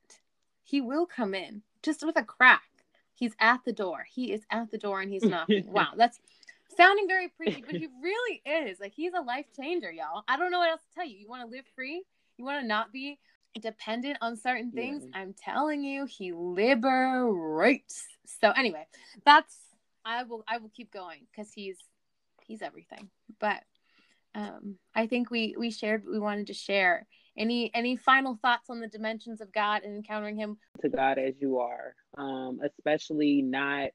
he will come in just with a crack. He's at the door. He is at the door and he's knocking. wow, that's sounding very preachy, but he really is. Like he's a life changer, y'all. I don't know what else to tell you. You want to live free? You want to not be dependent on certain things? Yeah. I'm telling you, he liberates. So anyway, that's I will I will keep going because he's he's everything. But um I think we we shared we wanted to share. Any any final thoughts on the dimensions of God and encountering him? to God as you are, um, especially not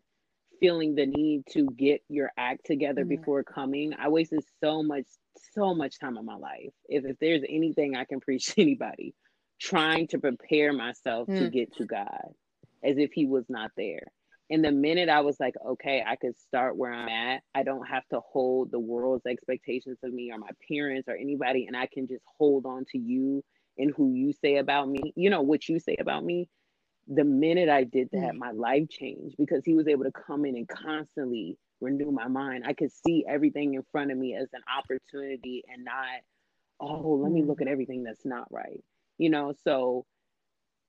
feeling the need to get your act together Mhm. before coming. I wasted so much, so much time in my life. If if there's anything I can preach to anybody, trying to prepare myself to Mm. get to God as if He was not there. And the minute I was like, okay, I could start where I'm at. I don't have to hold the world's expectations of me or my parents or anybody, and I can just hold on to you and who you say about me, you know, what you say about me. The minute I did that, my life changed because he was able to come in and constantly renew my mind. I could see everything in front of me as an opportunity and not, oh, let me Mm. look at everything that's not right. You know, so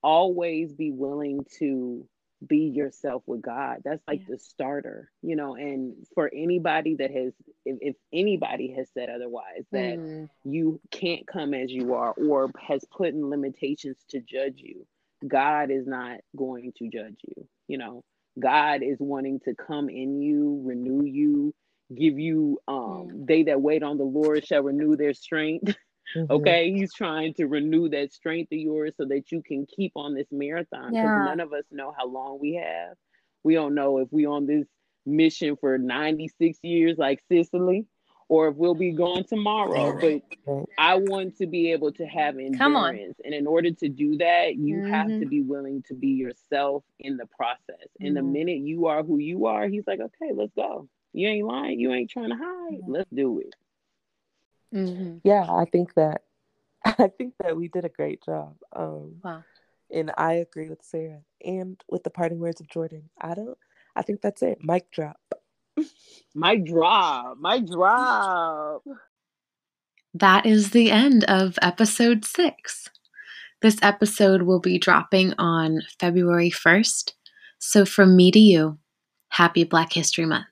always be willing to be yourself with God. That's like Yeah. the starter, you know. And for anybody that has, if, if anybody has said otherwise, that Mm. you can't come as you are or has put in limitations to judge you, God is not going to judge you, you know. God is wanting to come in you, renew you, give you um they that wait on the Lord shall renew their strength. Mhm. Okay, he's trying to renew that strength of yours so that you can keep on this marathon because Yeah. none of us know how long we have. We don't know if we on this mission for 96 years like Cicely or if we'll be gone tomorrow. But I want to be able to have endurance. And in order to do that, you have Mhm. to be willing to be yourself in the process. And the Mhm. minute you are who you are, he's like, okay, let's go. You ain't lying. You ain't trying to hide. Mhm. Let's do it. Mhm. Yeah, I think that I think that we did a great job. Um, Wow. and I agree with Sara and with the parting words of Jordan. I don't. I think that's it. Mic drop. My drop. My drop. That is the end of episode six. This episode will be dropping on February 1st. So, from me to you, happy Black History Month.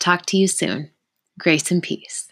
Talk to you soon. Grace and peace.